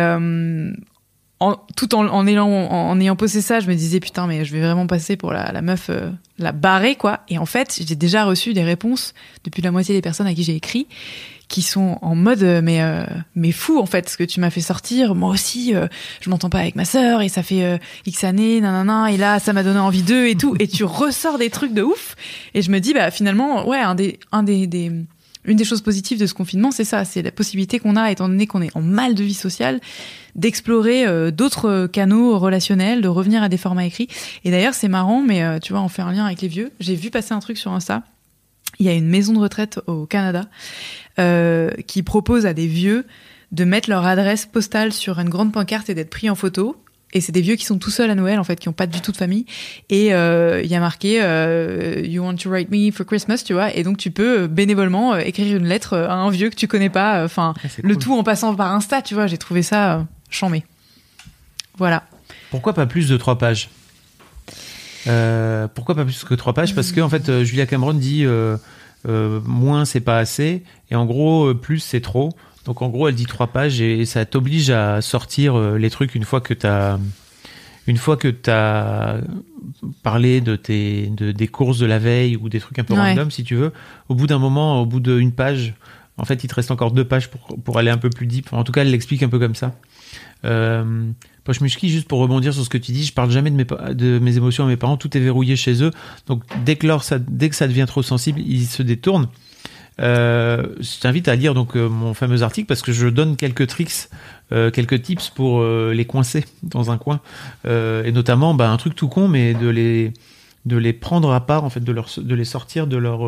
en, tout en, en, ayant, en, ayant posé ça, je me disais putain, mais je vais vraiment passer pour la, la meuf, euh, la barrée quoi. Et en fait, j'ai déjà reçu des réponses depuis la moitié des personnes à qui j'ai écrit qui sont en mode euh, mais euh, mais fou en fait ce que tu m'as fait sortir. Moi aussi euh, je m'entends pas avec ma sœur et ça fait euh, x années nanana et là ça m'a donné envie d'eux et tout. Et tu ressors des trucs de ouf. Et je me dis bah finalement ouais un des un des, des une des choses positives de ce confinement c'est ça c'est la possibilité qu'on a étant donné qu'on est en mal de vie sociale d'explorer euh, d'autres canaux relationnels de revenir à des formats écrits et d'ailleurs c'est marrant mais euh, tu vois on fait un lien avec les vieux j'ai vu passer un truc sur Insta il y a une maison de retraite au Canada euh, qui propose à des vieux de mettre leur adresse postale sur une grande pancarte et d'être pris en photo. Et c'est des vieux qui sont tout seuls à Noël, en fait, qui n'ont pas du tout de famille. Et euh, il y a marqué euh, You want to write me for Christmas, tu vois. Et donc tu peux euh, bénévolement écrire une lettre à un vieux que tu connais pas. Enfin, Ah, le cool. tout en passant par Insta, tu vois. J'ai trouvé ça euh, chambé. Voilà. Pourquoi pas plus de trois pages? Pourquoi pas plus que trois pages? Parce que en fait, Julia Cameron dit moins c'est pas assez, et en gros plus c'est trop. Donc en gros, elle dit trois pages et, ça t'oblige à sortir euh, les trucs une fois que t'as une fois que t'as parlé de tes de, des courses de la veille ou des trucs un peu Ouais. random si tu veux. Au bout d'un moment, au bout d'une page, en fait, il te reste encore deux pages pour pour aller un peu plus deep. En tout cas, elle l'explique un peu comme ça. Euh, Pochmushki, juste pour rebondir sur ce que tu dis, je parle jamais de mes, de mes émotions à mes parents, tout est verrouillé chez eux. Donc dès que, leur, ça, dès que ça devient trop sensible, ils se détournent. Euh, je t'invite à lire donc euh, mon fameux article parce que je donne quelques tricks, euh, quelques tips pour les coincer dans un coin, et notamment bah, un truc tout con, mais de les de les prendre à part en fait, de les sortir de leur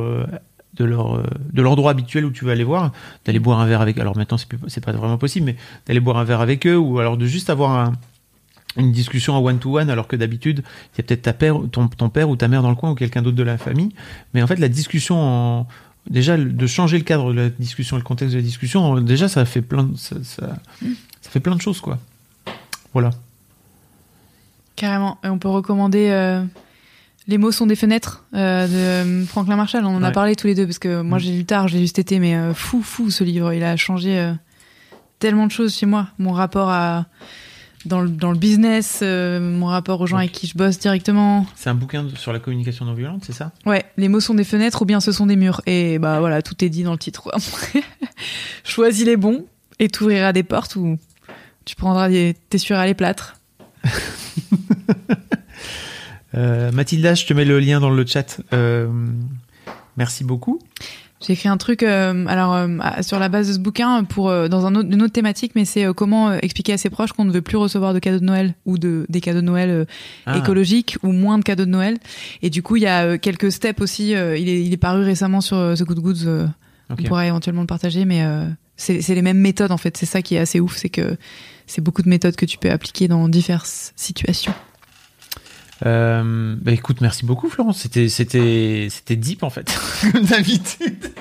de leur de l'endroit habituel où tu vas aller voir, d'aller boire un verre avec. Alors maintenant c'est c'est pas vraiment possible, mais d'aller boire un verre avec eux ou alors de juste avoir un- une discussion en one-to-one alors que d'habitude il y a peut-être ta père, ton, ton père ou ta mère dans le coin ou quelqu'un d'autre de la famille mais en fait la discussion en déjà de changer le cadre de la discussion le contexte de la discussion déjà ça fait plein de, ça, ça, ça fait plein de choses quoi voilà Carrément. Et on peut recommander euh, Les mots sont des fenêtres euh, de euh, Franklin Marshall. On en a parlé tous les deux parce que moi Mm. j'ai lu tard, j'ai lu cet été, mais euh, fou, fou ce livre. Il a changé euh, tellement de choses chez moi. Mon rapport à dans le, dans le business, euh, mon rapport aux gens avec qui je bosse directement. c'est un bouquin sur la communication non violente c'est ça? Ouais, les mots sont des fenêtres ou bien ce sont des murs. Et bah voilà, tout est dit dans le titre. Choisis les bons et t'ouvriras des portes ou tu prendras des, t'essuieras les plâtres. Euh, Mathilda je te mets le lien dans le chat Euh, merci beaucoup J'ai écrit un truc euh, alors euh, sur la base de ce bouquin pour euh, dans un autre, une autre thématique, mais c'est comment expliquer à ses proches qu'on ne veut plus recevoir de cadeaux de Noël ou de des cadeaux de Noël Ah. écologiques ou moins de cadeaux de Noël. Et du coup, il y a quelques steps aussi. il est il est paru récemment sur The Good Goods. Ok. On pourrait éventuellement le partager, mais c'est c'est les mêmes méthodes en fait. C'est ça qui est assez ouf, c'est que c'est beaucoup de méthodes que tu peux appliquer dans diverses situations. Euh, bah écoute, merci beaucoup Florence. C'était c'était c'était deep en fait, comme d'habitude.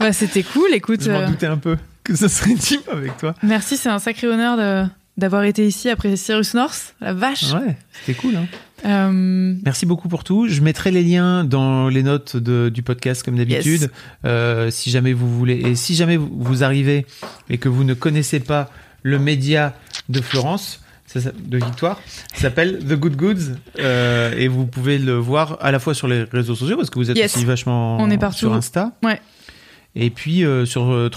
Ouais, c'était cool. Écoute, Je m'en euh, doutais un peu que ce serait deep avec toi. merci, c'est un sacré honneur de d'avoir été ici après Cyrus North, la vache. Ouais, c'était cool. Hein. Euh, Merci beaucoup pour tout. Je mettrai les liens dans les notes de- du podcast comme d'habitude. Yes. Euh, si jamais vous voulez et si jamais vous, arrivez et que vous ne connaissez pas le média de Florence, de Victoire, s'appelle The Good Goods euh, et vous pouvez le voir à la fois sur les réseaux sociaux parce que vous êtes Yes. aussi vachement On est partout. sur Insta. Ouais. Et puis euh, sur euh,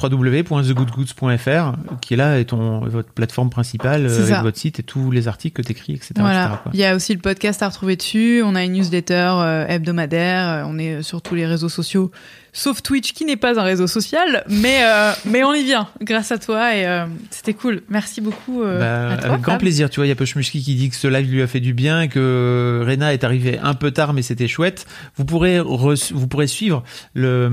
www.thegoodgoods.fr qui est là est ton votre plateforme principale euh, avec votre site et tous les articles que tu écris etc. Voilà. Il y a aussi le podcast à retrouver dessus. On a une newsletter hebdomadaire. On est sur tous les réseaux sociaux, sauf Twitch qui n'est pas un réseau social, mais euh, mais on y vient grâce à toi et euh, c'était cool. Merci beaucoup. euh, Bah, à toi, avec grand plaisir, tu vois, il y a Pushmushki qui dit que ce live lui a fait du bien que Rena est arrivée un peu tard mais c'était chouette. Vous pourrez re- vous pourrez suivre le,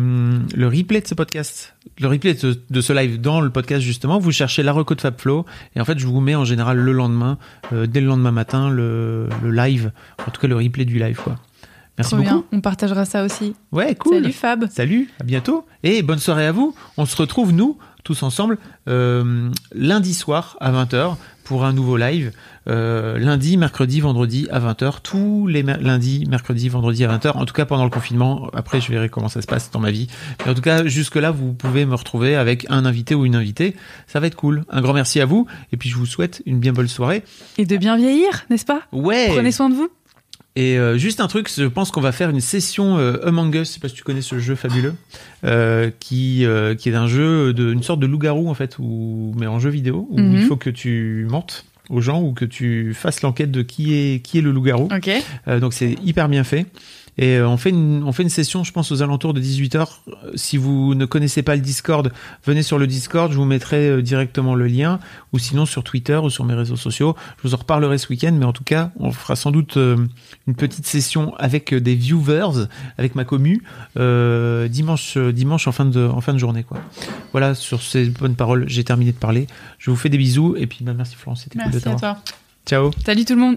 le replay de ce podcast, le replay de ce, de ce live dans le podcast justement. Vous cherchez la reco de Fabflow et en fait je vous mets en général le lendemain, dès le lendemain matin, le, le live, en tout cas le replay du live quoi. Merci Trop beaucoup. bien. On partagera ça aussi. Ouais, cool. Salut Fab. Salut, à bientôt et bonne soirée à vous. On se retrouve nous tous ensemble euh, lundi soir à 20h pour un nouveau live. Euh, lundi, mercredi, vendredi à 20h, tous les lundis, mercredi, vendredi à 20h. En tout cas pendant le confinement. Après, je verrai comment ça se passe dans ma vie. Mais en tout cas, jusque là, vous pouvez me retrouver avec un invité ou une invitée. Ça va être cool. Un grand merci à vous et puis je vous souhaite une bien bonne soirée. Et de bien vieillir, n'est-ce pas? Ouais. Prenez soin de vous. Et euh, juste un truc, je pense qu'on va faire une session euh, Among Us, je sais pas si tu connais ce jeu fabuleux, euh, qui, euh, qui est un jeu, de, une sorte de loup-garou en fait, ou, mais en jeu vidéo, où Mhm. il faut que tu mentes aux gens ou que tu fasses l'enquête de qui est, qui est le loup-garou. Ok. Euh, donc c'est hyper bien fait. Et euh, on fait une on fait une session, je pense aux alentours de 18h. Si vous ne connaissez pas le Discord, venez sur le Discord, je vous mettrai euh, directement le lien, ou sinon sur Twitter ou sur mes réseaux sociaux. Je vous en reparlerai ce week-end, mais en tout cas, on fera sans doute euh, une petite session avec euh, des viewers, avec ma commu, euh, dimanche euh, dimanche en fin de en fin de journée quoi. Voilà sur ces bonnes paroles, j'ai terminé de parler. Je vous fais des bisous et puis bah, merci Florence, c'était cool de Merci à t'avoir. toi. Ciao. Salut tout le monde.